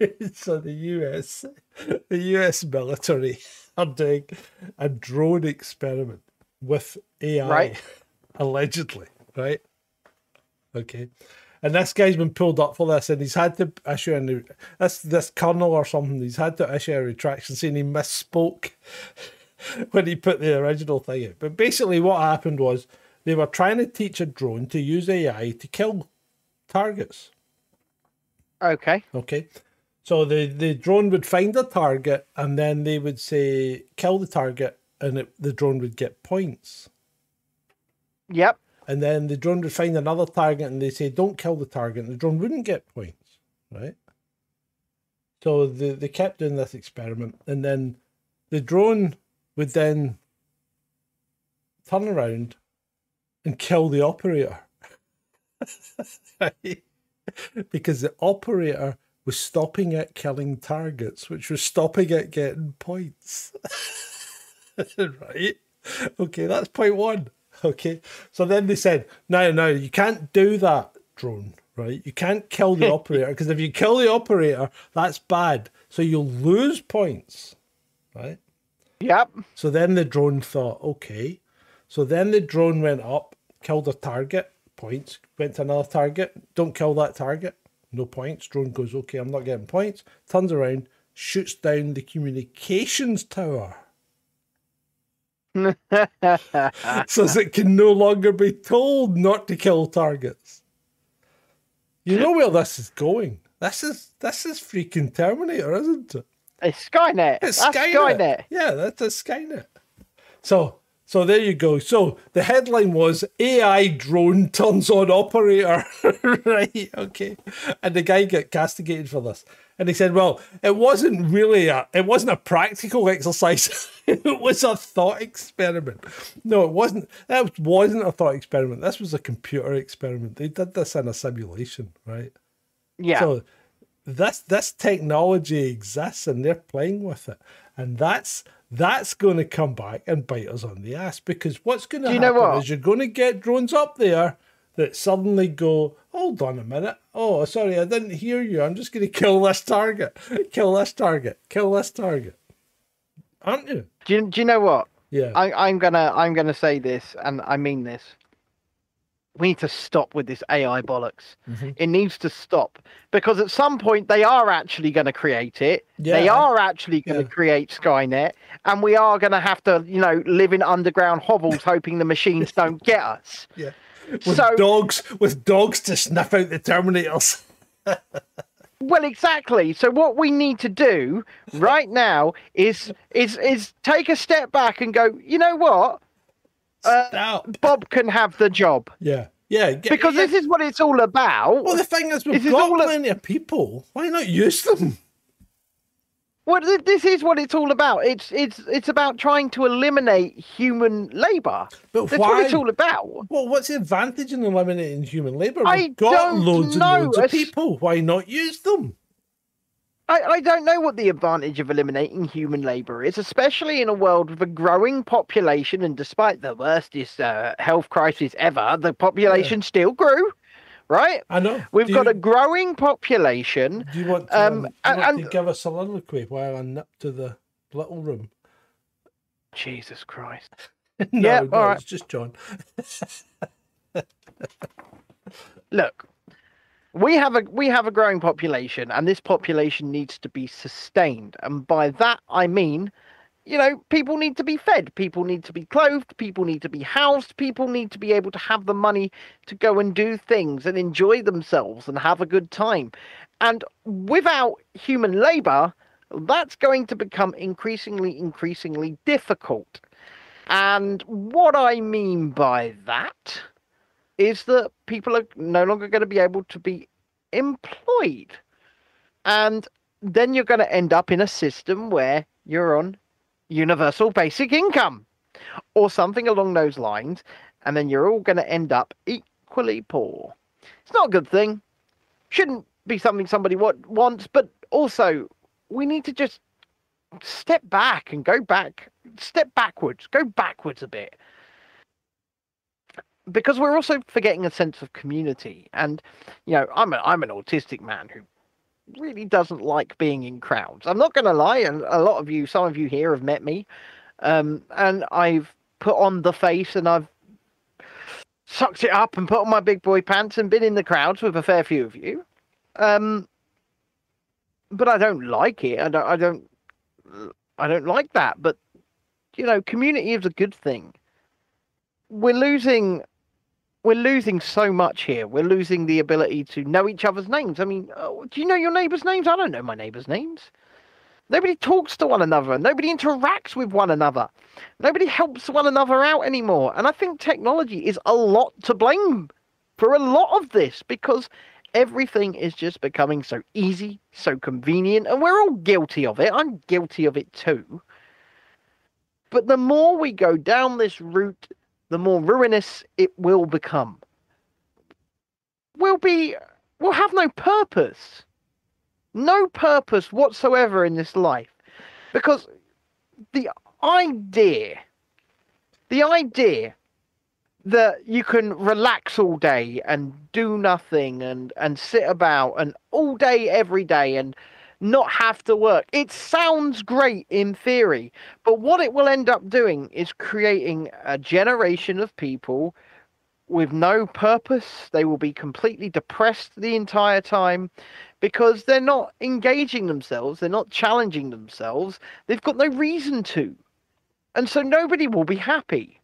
so the US, the US military are doing a drone experiment with AI, Right. allegedly. Right. Okay. And this guy's been pulled up for this, and he's had to issue a new, this this colonel or something. He's had to issue a retraction saying he misspoke when he put the original thing out. But basically, what happened was they were trying to teach a drone to use AI to kill targets. Okay. Okay. So the, the drone would find a target and then they would say, kill the target, and it, the drone would get points. Yep. And then the drone would find another target and they say, don't kill the target, and the drone wouldn't get points. Right. So the, they kept doing this experiment, and then the drone would then turn around and kill the operator. Right? because the operator was stopping it killing targets, which was stopping it getting points. right? Okay, that's point one. Okay. So then they said, no, no, you can't do that, drone, right? You can't kill the operator because if you kill the operator, that's bad. So you'll lose points, right? Yep. So then the drone thought, okay. So then the drone went up, killed a target, points, went to another target, don't kill that target, no points. Drone goes, okay, I'm not getting points, turns around, shoots down the communications tower. so as it can no longer be told not to kill targets. You know where this is going. This is this is freaking Terminator, isn't it? It's Skynet. It's That's Skynet. Skynet. Yeah, that's a Skynet. So, so there you go. So the headline was AI drone turns on operator. right? Okay. And the guy got castigated for this. And he said, "Well, it wasn't really a it wasn't a practical exercise. it was a thought experiment. No, it wasn't. That wasn't a thought experiment. This was a computer experiment. They did this in a simulation, right? Yeah. So this this technology exists and they're playing with it. And that's that's going to come back and bite us on the ass because what's going to you happen know what? is you're going to get drones up there that suddenly go, hold on a minute. Oh, sorry, I didn't hear you. I'm just going to kill this target, kill this target, kill this target. Aren't you? do you do you know what? Yeah. I, I'm gonna I'm gonna say this, and I mean this. we need to stop with this AI bollocks. Mhm. It needs to stop because at some point they are actually going to create it. Yeah. They are actually going to Yeah. create Skynet, and we are going to have to, you know, live in underground hovels hoping the machines don't get us. Yeah. With So- dogs with dogs to sniff out the Terminators. Well, exactly. So what we need to do right now is is is take a step back and go. You know what? Uh, Bob can have the job Yeah. Yeah. get- because yeah. this is what it's all about. Well, the thing is, we've This is got all a- plenty of people. Why not use them? Well, this is what it's all about. It's it's it's about trying to eliminate human labour. But That's why? what it's all about. Well, what's the advantage in eliminating human labour? I We've got don't loads know. and loads of people. Why not use them? I, I don't know what the advantage of eliminating human labour is, especially in a world with a growing population. And despite the worstest uh, health crisis ever, the population still grew. Right? I know. We've Do got you, a growing population. Do you want to, um, um, you want and- to give a soliloquy while I nip to the little room? Jesus Christ. no, Yeah, no, all right. it's just John. look we have a we have a growing population and this population needs to be sustained and by that i mean you know people need to be fed. People need to be clothed. People need to be housed. People need to be able to have the money to go and do things and enjoy themselves and have a good time. And without human labor that's going to become increasingly increasingly difficult. And what i mean by that is that people are no longer going to be able to be employed. And then you're going to end up in a system where you're on universal basic income or something along those lines. And then you're all going to end up equally poor. It's not a good thing. Shouldn't be something somebody wa- wants, but also we need to just step back and go back, step backwards, go backwards a bit because we're also forgetting a sense of community and you know i'm a, i'm an autistic man who really doesn't like being in crowds. I'm not going to lie and a lot of you some of you here have met me um, and i've put on the face and i've sucked it up and put on my big boy pants and been in the crowds with a fair few of you. Um, but i don't like it. I don't i don't i don't like that. But you know community is a good thing. We're losing we're losing so much here. We're losing the ability to know each other's names. I mean, oh, do you know your neighbours' names? I don't know my neighbours' names. Nobody talks to one another. Nobody interacts with one another. Nobody helps one another out anymore. And I think technology is a lot to blame for a lot of this because everything is just becoming so easy, so convenient, and we're all guilty of it. I'm guilty of it too. But the more we go down this route, the more ruinous it will become. We'll be, we'll have no purpose, no purpose whatsoever in this life, because the idea, the idea that you can relax all day and do nothing and and sit about and all day every day and not have to work. It sounds great in theory, but what it will end up doing is creating a generation of people with no purpose. They will be completely depressed the entire time because they're not engaging themselves, they're not challenging themselves, they've got no reason to. And so nobody will be happy.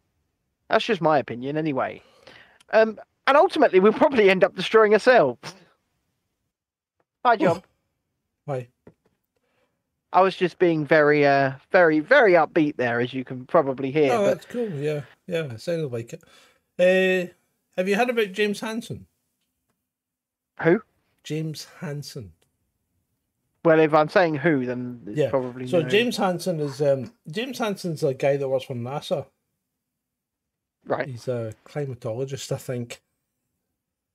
That's just my opinion, anyway. Um, and ultimately, we'll probably end up destroying ourselves. Hi, John. Why? I was just being very, uh, very, very upbeat there, as you can probably hear. oh, but that's cool. Yeah, yeah, it sounded like it. Uh, have you heard about James Hansen? who? James Hansen. Well, if I'm saying who, then it's Yeah. probably So no. James Hansen is um, James Hansen's a guy that works for NASA. Right, He's a climatologist, I think.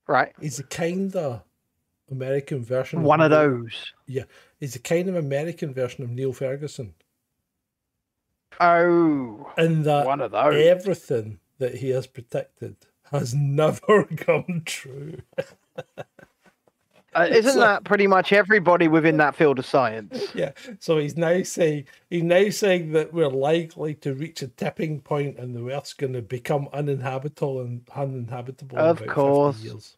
right. He's a kind of American version. One of Neil- those. Yeah, he's a kind of American version of Neil Ferguson, Oh, and that one of those. everything that he has predicted has never come true. Uh, isn't So- that pretty much everybody within that field of science? Yeah. So he's now saying he's now saying that we're likely to reach a tipping point and the Earth's going to become uninhabitable and uninhabitable. in Of about 50 course.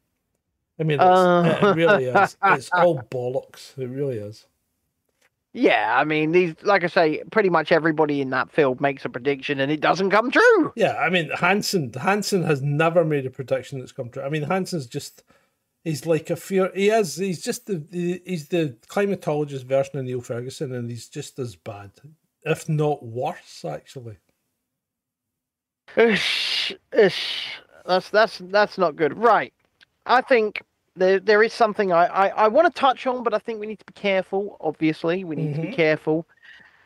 I mean, it's, Uh. it really is. It's all bollocks. It really is. Yeah, I mean, these, like I say, pretty much everybody in that field makes a prediction and it doesn't come true. Yeah, I mean, Hansen Hansen has never made a prediction that's come true. I mean, Hansen's just he's like a fear. He is. He's just the, the he's the climatologist version of Neil Ferguson, and he's just as bad, if not worse, actually. Ish, ish. That's that's that's not good. Right. I think there there is something I, I, I want to touch on, but I think we need to be careful. Obviously, we need to be Mhm. careful.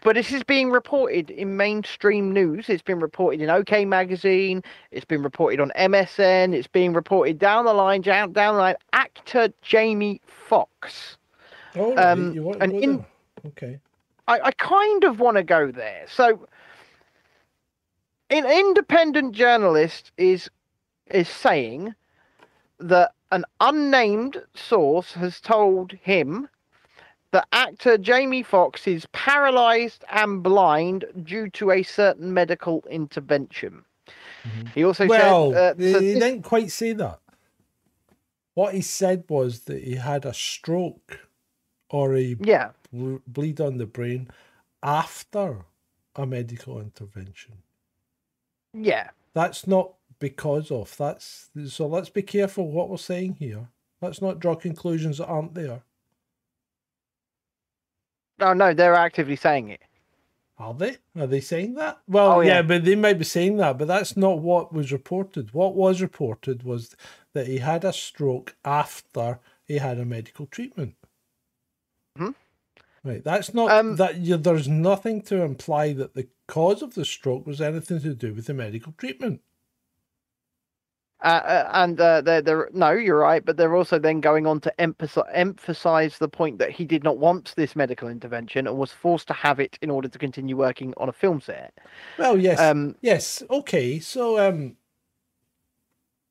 But this is being reported in mainstream news. It's been reported in OK Magazine. It's been reported on MSN. It's being reported down the line, down, down the line. Actor Jamie Foxx. Oh, Um, you want and to go in-? Okay. I, I kind of want to go there. So, an independent journalist is is saying that an unnamed source has told him that actor Jamie Foxx is paralyzed and blind due to a certain medical intervention. He also Well, said, uh, he, so he this- didn't quite say that. What he said was that he had a stroke or a yeah, ble- bleed on the brain after a medical intervention. yeah, That's not because of. That's so. Let's be careful what we're saying here. Let's not draw conclusions that aren't there. oh no, they're actively saying it. Are they? Are they saying that? Well, Oh, yeah. yeah. but they might be saying that, but that's not what was reported. What was reported was that he had a stroke after he had a medical treatment. Mhm. Right. That's not Um, that. You, there's nothing to imply that the cause of the stroke was anything to do with the medical treatment. Uh, uh, and uh, they're, they're no, you're right, but they're also then going on to emphasize emphasize the point that he did not want this medical intervention and was forced to have it in order to continue working on a film set. Well, yes, Um, yes, okay. So, um,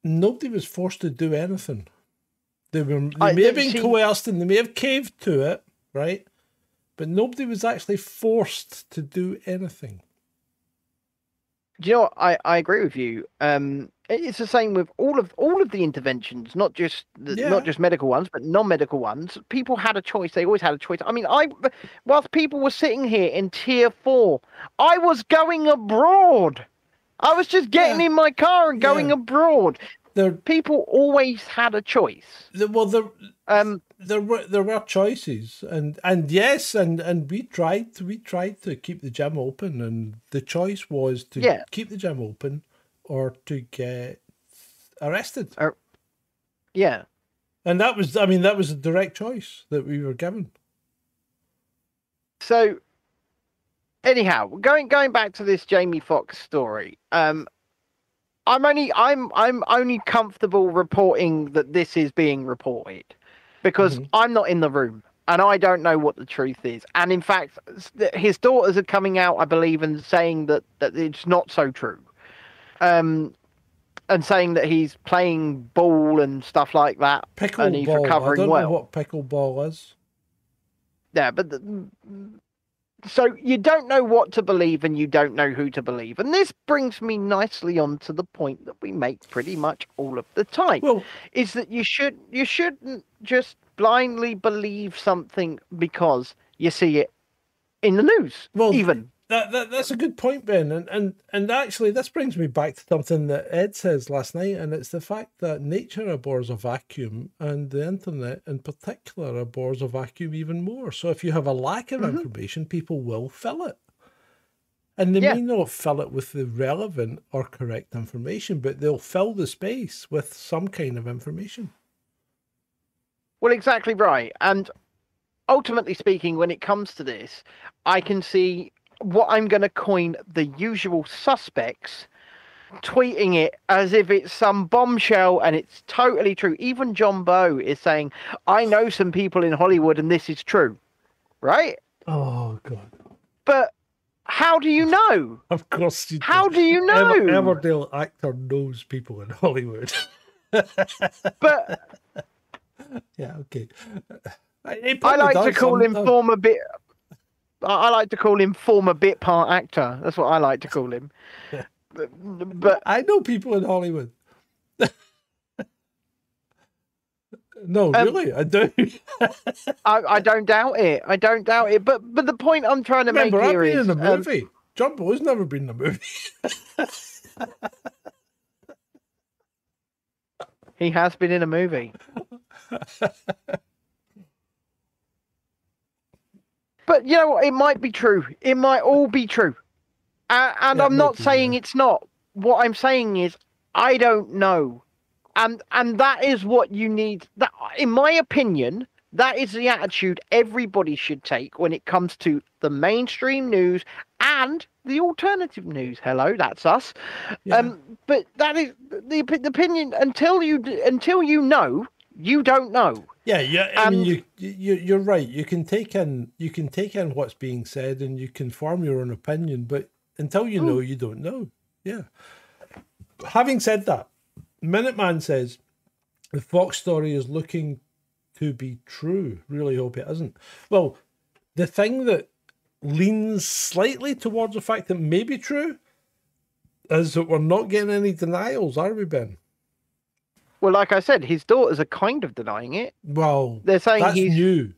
nobody was forced to do anything. They were they I- may have been seem- coerced and they may have caved to it, right? But nobody was actually forced to do anything. Do you know what? I, I agree with you. Um, it's the same with all of all of the interventions, not just the, Yeah. not just medical ones, but non-medical ones. People had a choice. They always had a choice. I mean, I whilst people were sitting here in tier four, I was going abroad. I was just getting Yeah. in my car and going Yeah. abroad. There, People always had a choice. there well, there, Um, there were there were choices, and and yes, and and we tried we tried to keep the gym open, and the choice was to keep the gym open or to get arrested. Or, yeah. And that was, I mean, that was a direct choice that we were given. So, anyhow, going going back to this Jamie Foxx story, um, I'm only I'm I'm only comfortable reporting that this is being reported because Mhm. I'm not in the room and I don't know what the truth is. And in fact, his daughters are coming out, I believe, and saying that that it's not so true. Um. And saying that he's playing ball and stuff like that, and he's. I recovering don't well. know what pickleball is. Yeah, but the, so you don't know what to believe and you don't know who to believe. And this brings me nicely on to the point that we make pretty much all of the time Well, is that you should you shouldn't just blindly believe something because you see it in the news. Well, even that, that that's a good point, Ben. And, and and actually, this brings me back to something that Ed says last night, and it's the fact that nature abhors a vacuum, and the internet in particular abhors a vacuum even more. So if you have a lack of Mhm. information, people will fill it. And they Yeah. may not fill it with the relevant or correct information, but they'll fill the space with some kind of information. Well, exactly right. And ultimately speaking, when it comes to this, I can see what I'm going to coin the usual suspects tweeting it as if it's some bombshell and it's totally true. Even John Bowe is saying, I know some people in Hollywood and this is true. Right? Oh God! But how do you know? Of course you. How do you know? Ever, Emmerdale actor knows people in Hollywood. But Yeah, okay. I like to call him former bit. I I like to call him former bit part actor. That's what I like to call him. But, but I know people in Hollywood. no, Um, really, I do. I, I don't doubt it. I don't doubt it. But but the point I'm trying to Remember, make I've here been is in a um, movie. John Boy's never been in a movie. he has been in a movie. But you know what? It might be true. It might all be true. Uh, and Yeah, I'm not saying it's not. What I'm saying is I don't know. And and that is what you need. That in my opinion, that is the attitude everybody should take when it comes to the mainstream news and the alternative news. Hello, that's us. Yeah. Um, but that is the, the opinion until you until you know, you don't know. Yeah, yeah. I mean, you, you you're right. You can take in you can take in what's being said, and you can form your own opinion. But until you know, hmm. you don't know. Yeah. Having said that, Minuteman says the Foxx story is looking to be true. Really hope it isn't. Well, the thing that leans slightly towards the fact that may be true is that we're not getting any denials, are we, Ben? Well, like I said, his daughters are kind of denying it. Well, They're saying that's he's, new.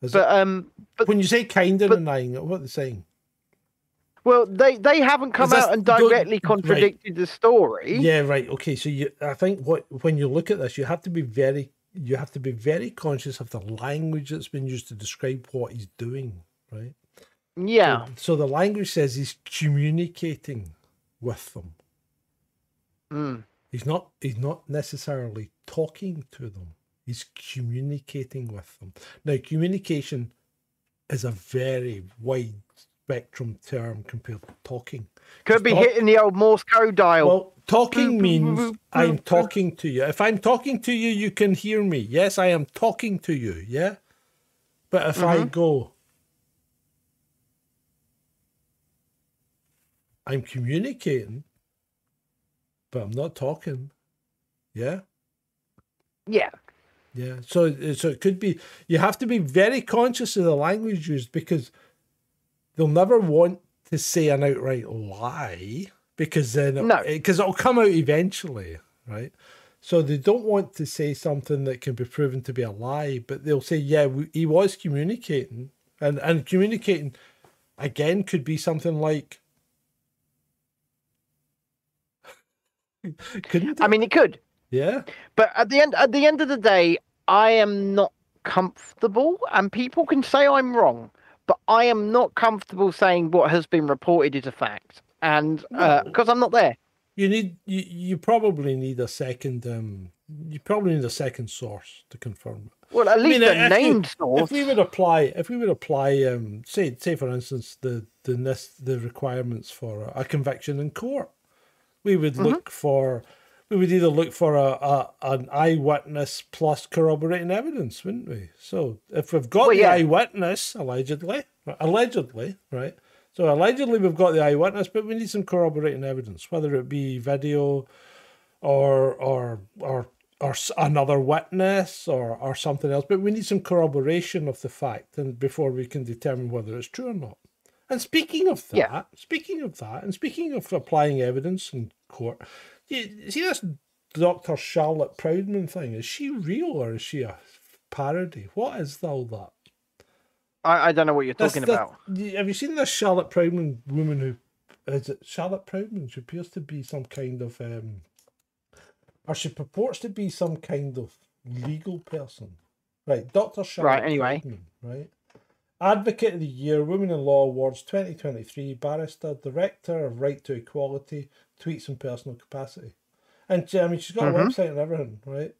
Is it? but um, but when you say kind of but- denying it, what are they saying? well, they they haven't come out and directly right. contradicted the story. Yeah, right. Okay, so you, I think what when you look at this, you have to be very, you have to be very conscious of the language that's been used to describe what he's doing, right? Yeah. So the language says he's communicating with them. Mm. He's not. He's not necessarily talking to them. He's communicating with them. Now, communication is a very wide spectrum term compared to talking. Could be talk- hitting the old Morse code dial. Well, talking means I'm talking to you. If I'm talking to you, you can hear me. Yes, I am talking to you. Yeah. But if I mm-hmm. go, I'm communicating, but I'm not talking. Yeah. yeah. Yeah. So, so it could be, you have to be very conscious of the language used because they'll never want to say an outright lie because then, it, No. because it'll come out eventually, right? So they don't want to say something that can be proven to be a lie, but they'll say, yeah, we, he was communicating. And, and communicating, again, could be something like, couldn't I mean, it could. yeah. But at the end, at the end of the day, I am not comfortable, and people can say I'm wrong, but I am not comfortable saying what has been reported is a fact, and because I'm not there. You need you, you probably need a second um you probably need a second source to confirm it. Well, at least mean, a named source. If we would apply if we would apply um say say for instance the the the requirements for a, a conviction in court, we would Mm-hmm. look for we would either look for a, a an eyewitness plus corroborating evidence, wouldn't we? So if we've got Well, the yeah. eyewitness, allegedly, allegedly, right? So allegedly we've got the eyewitness, but we need some corroborating evidence, whether it be video, or or or or another witness or or something else. But we need some corroboration of the fact, and before we can determine whether it's true or not. And speaking of that, Yeah. speaking of that, and speaking of applying evidence in court, you see this Dr. Charlotte Proudman thing? Is she real or is she a parody? What is all that? I, I don't know what you're talking about. have you seen this Charlotte Proudman woman who is it Charlotte Proudman? She appears to be some kind of um or she purports to be some kind of legal person. Right, Dr. Charlotte Right, anyway. Proudman, right? Advocate of the Year, Women in Law Awards 2023, barrister, director of Right to Equality, tweets in personal capacity. And I mean, she's got a Mhm. website and everything, right?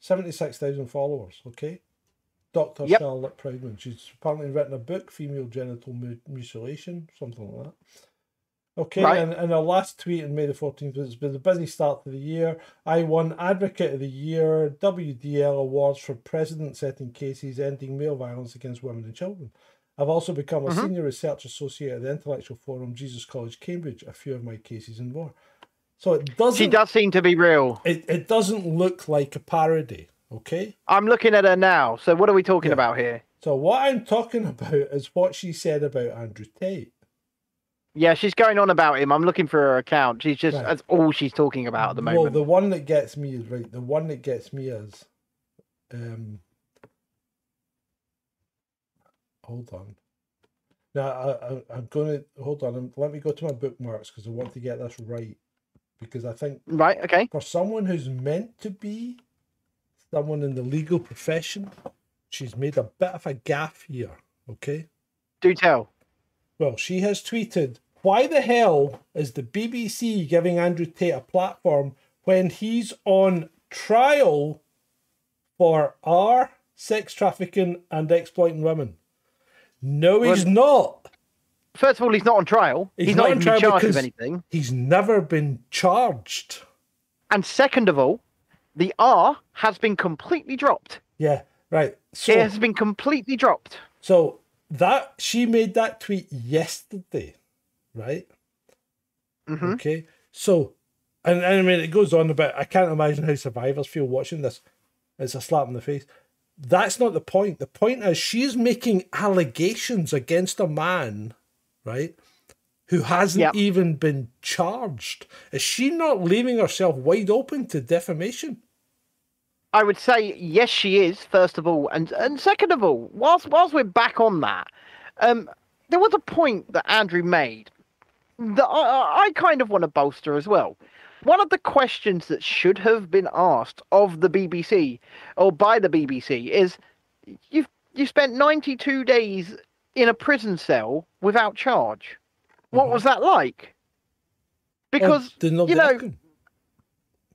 76,000 followers, okay? Dr. Yep. Charlotte Proudman. She's apparently written a book, Female Genital Mutilation, something like that. Okay, Right. and, and our last tweet on May the 14th was, been a busy start to the year. I won Advocate of the Year, WDL Awards for precedent setting cases ending male violence against women and children. I've also become a Mhm. senior research associate at the Intellectual Forum, Jesus College, Cambridge. A few of my cases in more. So it doesn't. She does seem to be real. It, it doesn't look like a parody. Okay. I'm looking at her now. So what are we talking Yeah. about here? So what I'm talking about is what she said about Andrew Tate. Yeah, she's going on about him. I'm looking for her account. She's just Right. that's all she's talking about at the moment. Well, the one that gets me is right. The one that gets me is, um, hold on. Now I, I I'm gonna hold on. um, Let me go to my bookmarks because I want to get this right. Because I think Right, okay. for someone who's meant to be someone in the legal profession, she's made a bit of a gaffe here. Okay. Do tell. Well, she has tweeted, Why the hell is the BBC giving Andrew Tate a platform when he's on trial for R, sex trafficking, and exploiting women? No, he's not. First of all, he's not on trial. He's, not, on even trial charged with anything. He's never been charged. And second of all, the R has been completely dropped. Yeah, right. So, It has been completely dropped. so that she made that tweet yesterday, right? Mhm. Okay. So, and, and I mean, it goes on about, I can't imagine how survivors feel watching this. It's a slap in the face. That's not the point. The point is, she's making allegations against a man, right, who hasn't Yep. even been charged. Is she not leaving herself wide open to defamation? I would say yes, she is. First of all, and and second of all, whilst whilst we're back on that, um, there was a point that Andrew made that I, I kind of want to bolster as well. One of the questions that should have been asked of the BBC or by the BBC is, you've you spent ninety two days in a prison cell without charge. What was that like? Because oh, you know, him?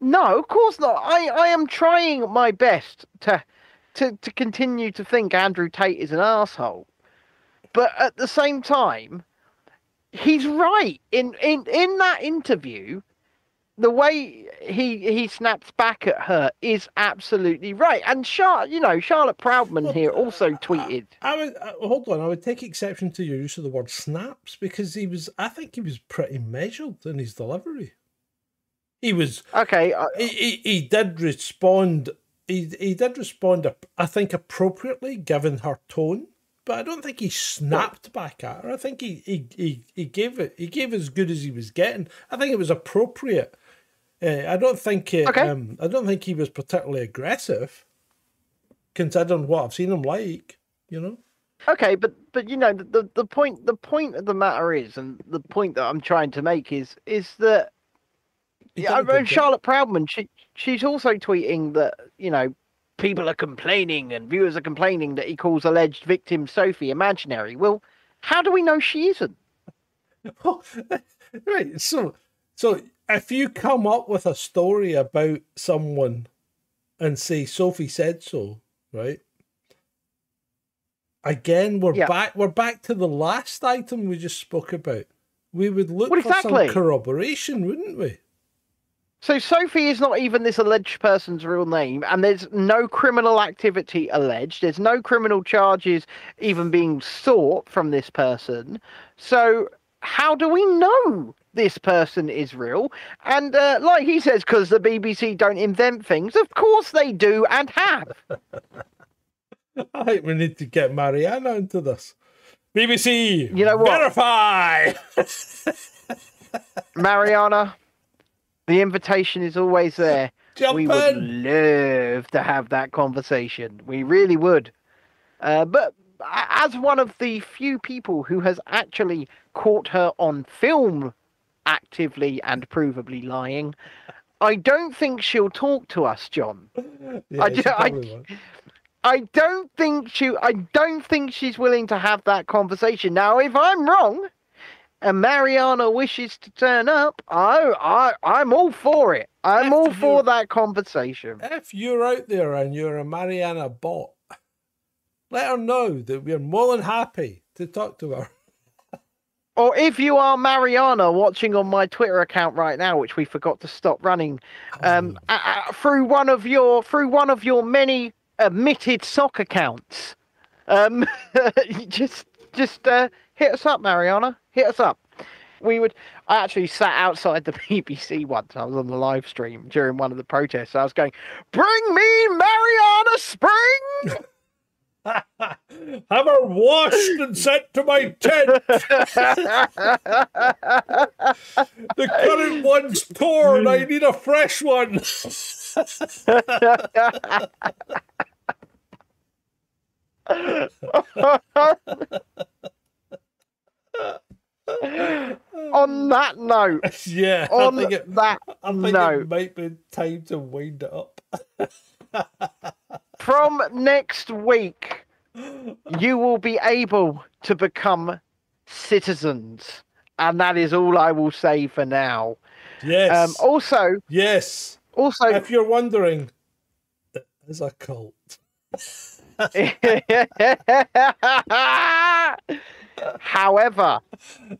No, of course not. I, I am trying my best to, to to continue to think Andrew Tate is an asshole, but at the same time, he's right. In in in that interview, the way he he snaps back at her is absolutely right. And Char, you know, Charlotte Proudman here also tweeted. I would uh, hold on. I would take exception to your use of the word snaps because he was. I think he was pretty measured in his delivery. He was. Okay, I, He, he, he did respond. He he did respond. I think appropriately given her tone, but I don't think he snapped back at her. I think he he, he, he gave it. He gave as good as he was getting. I think it was appropriate. Uh, I don't think. Uh, Okay. um, I don't think he was particularly aggressive, considering what I've seen him like. You know. Okay, but but you know the, the point the point of the matter is, and the point that I'm trying to make is is that yeah, did a good and. Charlotte Proudman, she she's also tweeting that you know people are complaining and viewers are complaining that he calls alleged victim Sophie imaginary. Well, how do we know she isn't? right. So, so if you come up with a story about someone and say Sophie said so, right? Again, we're Yeah. back. We're back to the last item we just spoke about. We would look Well, for exactly. some corroboration, wouldn't we? So Sophie is not even this alleged person's real name, and there's no criminal activity alleged. There's no criminal charges even being sought from this person. So how do we know this person is real? And uh, like he says, because the BBC don't invent things. Of course they do and have. I think we need to get Marianna into this. BBC, You know what? Verify. Marianna, the invitation is always there. Jump we would love to have that conversation. We really would. Uh, but as one of the few people who has actually caught her on film actively and provably lying, I don't think she'll talk to us, John. Yeah, I I- I don't think she I don't think she's willing to have that conversation. Now, if I'm wrong and Marianna wishes to turn up, I I I'm all for it. I'm If all you- for that conversation. If you're out there and you're a Marianna bot, let her know that we're more than happy to talk to her. Or if you are Marianna watching on my Twitter account right now, which we forgot to stop running, um, Oh. uh, uh, through one of your through one of your many admitted sock accounts, um, just just uh, hit us up, Marianna. Hit us up. we would. I actually sat outside the BBC once. I was on the live stream during one of the protests. I was going, "Bring me Marianna Spring." Have her washed and sent to my tent. the current one's torn. I need a fresh one. on that note, yeah, I on think it, that I think note, it might be time to wind it up. from next week, you will be able to become citizens. And that is all I will say for now. Yes. Um, also, yes. also, If you're wondering, it is a cult. However,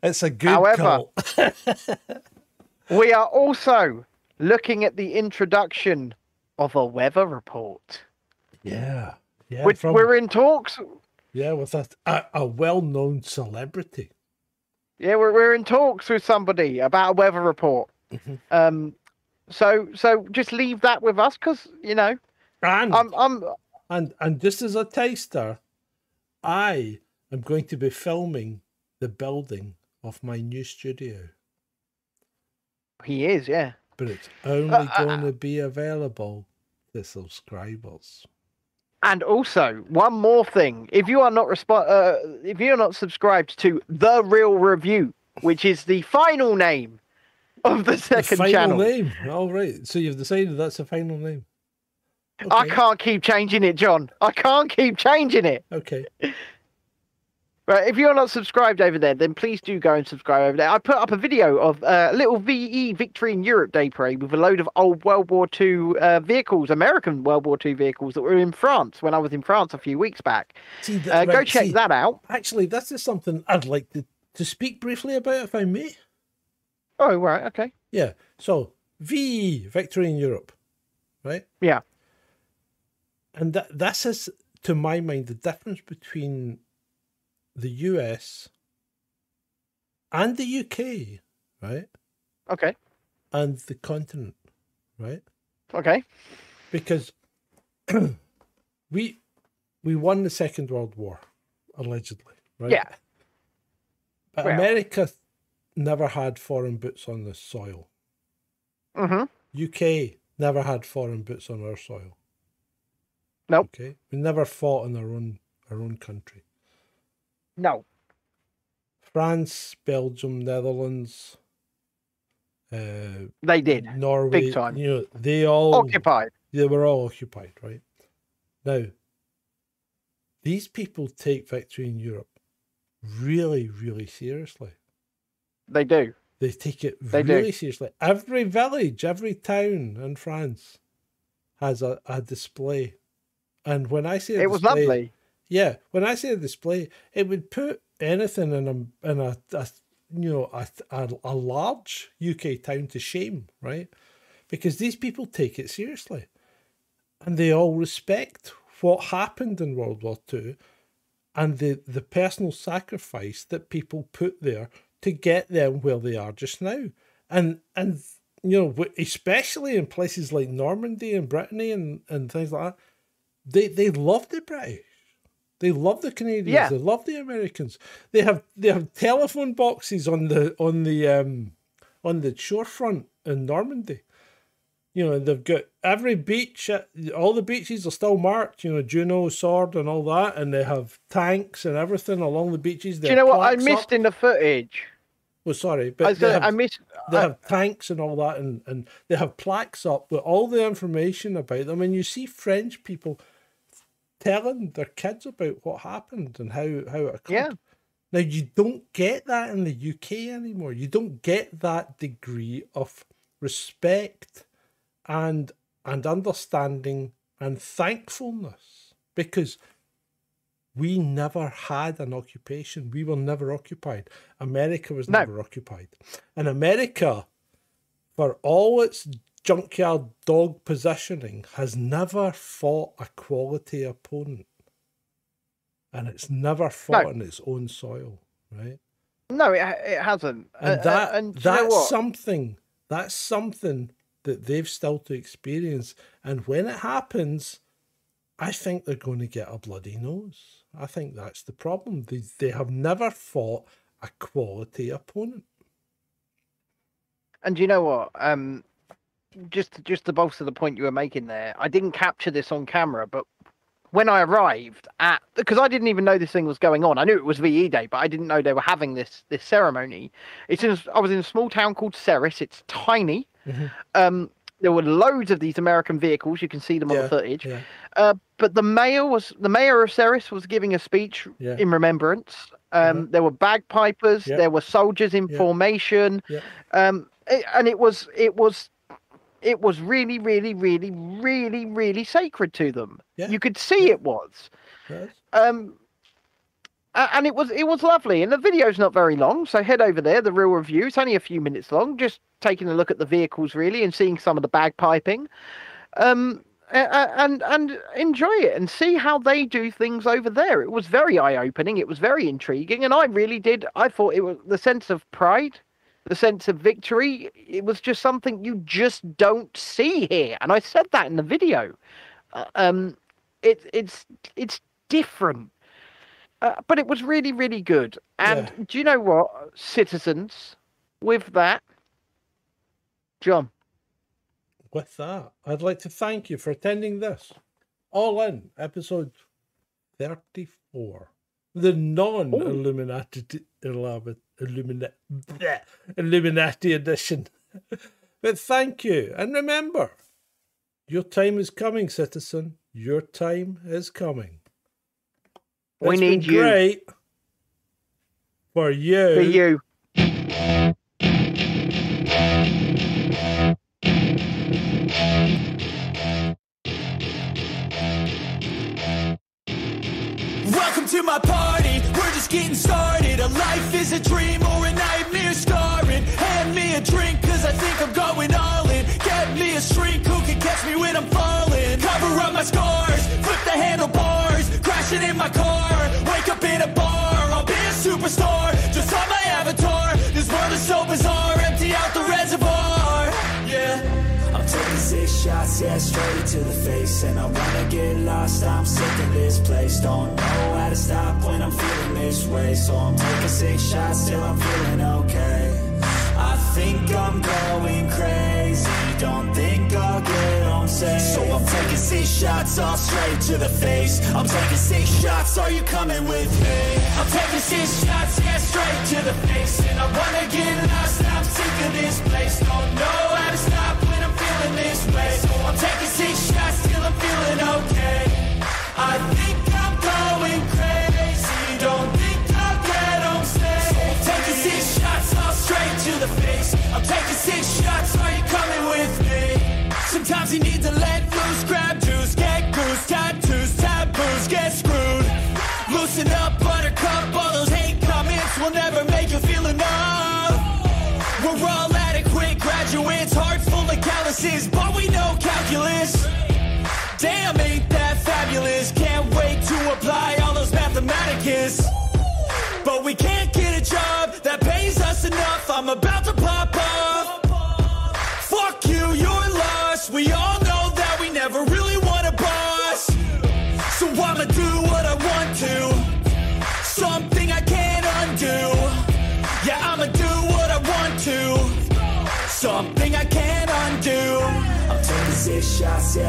It's a good However- we are also looking at the introduction of a weather report. Yeah. Yeah. Which from- we're in talks. yeah, with a, a, a well known celebrity. Yeah, we're, we're in talks with somebody about a weather report. Mhm. Um, so so just leave that with us because you know And, I'm I'm and and just as a taster, I am going to be filming the building of my new studio. he is yeah. But it's only uh, going to be available to subscribers. And also, one more thing: if you are not resp- uh, if you are not subscribed to the Real Review, which is the final name of the The second final channel, name. All right. So you've decided that's the final name. I can't keep changing it, John. I can't keep changing it. Okay. Right, if you're not subscribed over there, then please do go and subscribe over there. I put up a video of uh, a little VE Victory in Europe Day parade with a load of old World War II uh, vehicles, American World War II vehicles that were in France when I was in France a few weeks back. See, Uh, go check see, that out. Actually, this is something I'd like to, to speak briefly about, if I may. Oh, right, okay. Yeah. So VE Victory in Europe, right? Yeah. And that this is, to my mind, the difference between the US and the UK, right? Okay. And the continent, right? Okay. Because we we won the Second World War, allegedly, right? Yeah. But Well- America never had foreign boots on the soil. Mm-hmm. UK never had foreign boots on our soil. Nope. Okay. We never fought in our own our own country. No. France, Belgium, Netherlands, uh, They did. Norway, Big time. You know, they all Occupied. they were all occupied, right? Now, these people take victory in Europe really, really seriously. They do. They take it They do. really seriously. Every village, every town in France has a, a display. And when I say It was display, lovely. Yeah, when I say display, it would put anything in a in a, a you know a, a a large UK town to shame, right? Because these people take it seriously, and they all respect what happened in World War Two, and the the personal sacrifice that people put there to get them where they are just now, and and you know especially in places like Normandy and Brittany and and things like that, they they love the British. They love the Canadians. Yeah. They love the Americans. They have they have telephone boxes on the on the um on the shorefront in Normandy. You know, they've got every beach. uh, All the beaches are still marked. You know, Juno, Sword, and all that, and they have tanks and everything along the beaches. Do you know what I missed up. in the footage? Well, sorry, but they gonna- have, I missed. they I- have tanks and all that, and, and they have plaques up with all the information about them. And you see French people telling their kids about what happened and how, how it occurred. Yeah. Now, you don't get that in the UK anymore. You don't get that degree of respect and and understanding and thankfulness because we never had an occupation. We were never occupied. America was No. never occupied. And America, for all its junkyard dog positioning, has never fought a quality opponent. And it's never fought No. on its own soil, right? No, it, it hasn't. And Uh, that and do you know that's something. That's something that they've still to experience. And when it happens, I think they're going to get a bloody nose. I think that's the problem. They they have never fought a quality opponent. And you know what? Um, just just to bolster the point you were making there, I didn't capture this on camera, but when I arrived at because I didn't even know this thing was going on. I knew it was VE Day, but I didn't know they were having this this ceremony. It's in I was in a small town called Ceres. It's tiny. Um, there were loads of these American vehicles. You can see them on Yeah, the footage. yeah. Uh, but the mayor was the mayor of Ceres was giving a speech Yeah. in remembrance. Um, There were bagpipers. There were soldiers in formation. Um, it- and it was it was it was really, really, really, really, really sacred to them. Yeah. You could see it was. Yes. Um, and it was it was lovely. And the video's not very long, so head over there. The real review. It's only a few minutes long. Just taking a look at the vehicles really and seeing some of the bagpiping. Um, and and enjoy it and see how they do things over there. It was very eye opening. It was very intriguing, and I really did. I thought it was the sense of pride, the sense of victory. It was just something you just don't see here, and I said that in the video. Uh, um, it it's it's different. Uh, but it was really, really good. And Yeah. do you know what, citizens? With that, John, With that, I'd like to thank you for attending this All In episode 34, the non Illuminati Illuminati, Illuminati edition. but thank you. And remember, your time is coming, citizen. Your time is coming. We It's need been you. Great for you. for you. Welcome to my party, we're just getting started. A life is a dream or a nightmare scarring. Hand me a drink cause I think I'm going all in. Get me a shrink who can catch me when I'm falling. Cover up my scars, flip the handlebars. Crashing in my car, wake up in a bar. I'll be a superstar, just on my avatar. This world is so bizarre, shots, yeah, straight to the face. And I wanna get lost, I'm sick of this place. Don't know how to stop when I'm feeling this way. So I'm taking six shots till I'm feeling okay. I think I'm going crazy. Don't think I'll get on safe. So I'm taking six shots all straight to the face. I'm taking six shots, are you coming with me? I'm taking six shots, yeah, straight to the face. And I wanna get lost, I'm sick of this place. Don't know how to stop when I'm taking six shots till I'm feeling okay I think I'm going crazy Don't think I'll get home safe So I'm taking six shots all straight to the face I'm taking six shots, are you coming with me? Sometimes you need to let loose, grab juice, get goose, tattoos, taboos, get screwed. Loosen up, buttercup, all those hate comments will never make you feel enough. We're all adequate graduates, hearts full of calluses, Damn, ain't that fabulous? Can't wait to apply all those mathematicus. But we can't get a job that pays us enough. I'm about to pop off. Fuck you, you're lost. We all know that we never really want a boss. So I'ma do what I want to. Something I can't undo. Yeah, I'ma do what I want to. Something I can't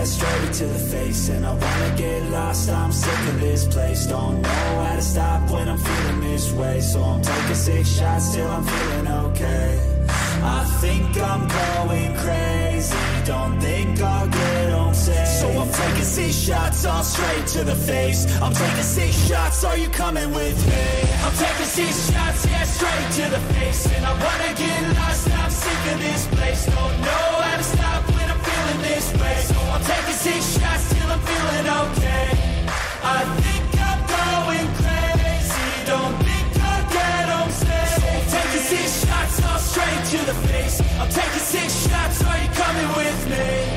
straight to the face. And I wanna get lost, I'm sick of this place. Don't know how to stop when I'm feeling this way. So I'm taking six shots till I'm feeling okay. I think I'm going crazy. Don't think I'll get home safe. So I'm taking six shots all straight to the face. I'm taking six shots, are you coming with me? I'm taking six shots, yeah, straight to the face. And I wanna get lost, I'm sick of this place. Don't know this way, So I'm taking six shots till I'm feeling okay. I think I'm going crazy. Don't think I'll get on stage so I'm taking six shots all straight to the face. I'm taking six shots, are you coming with me?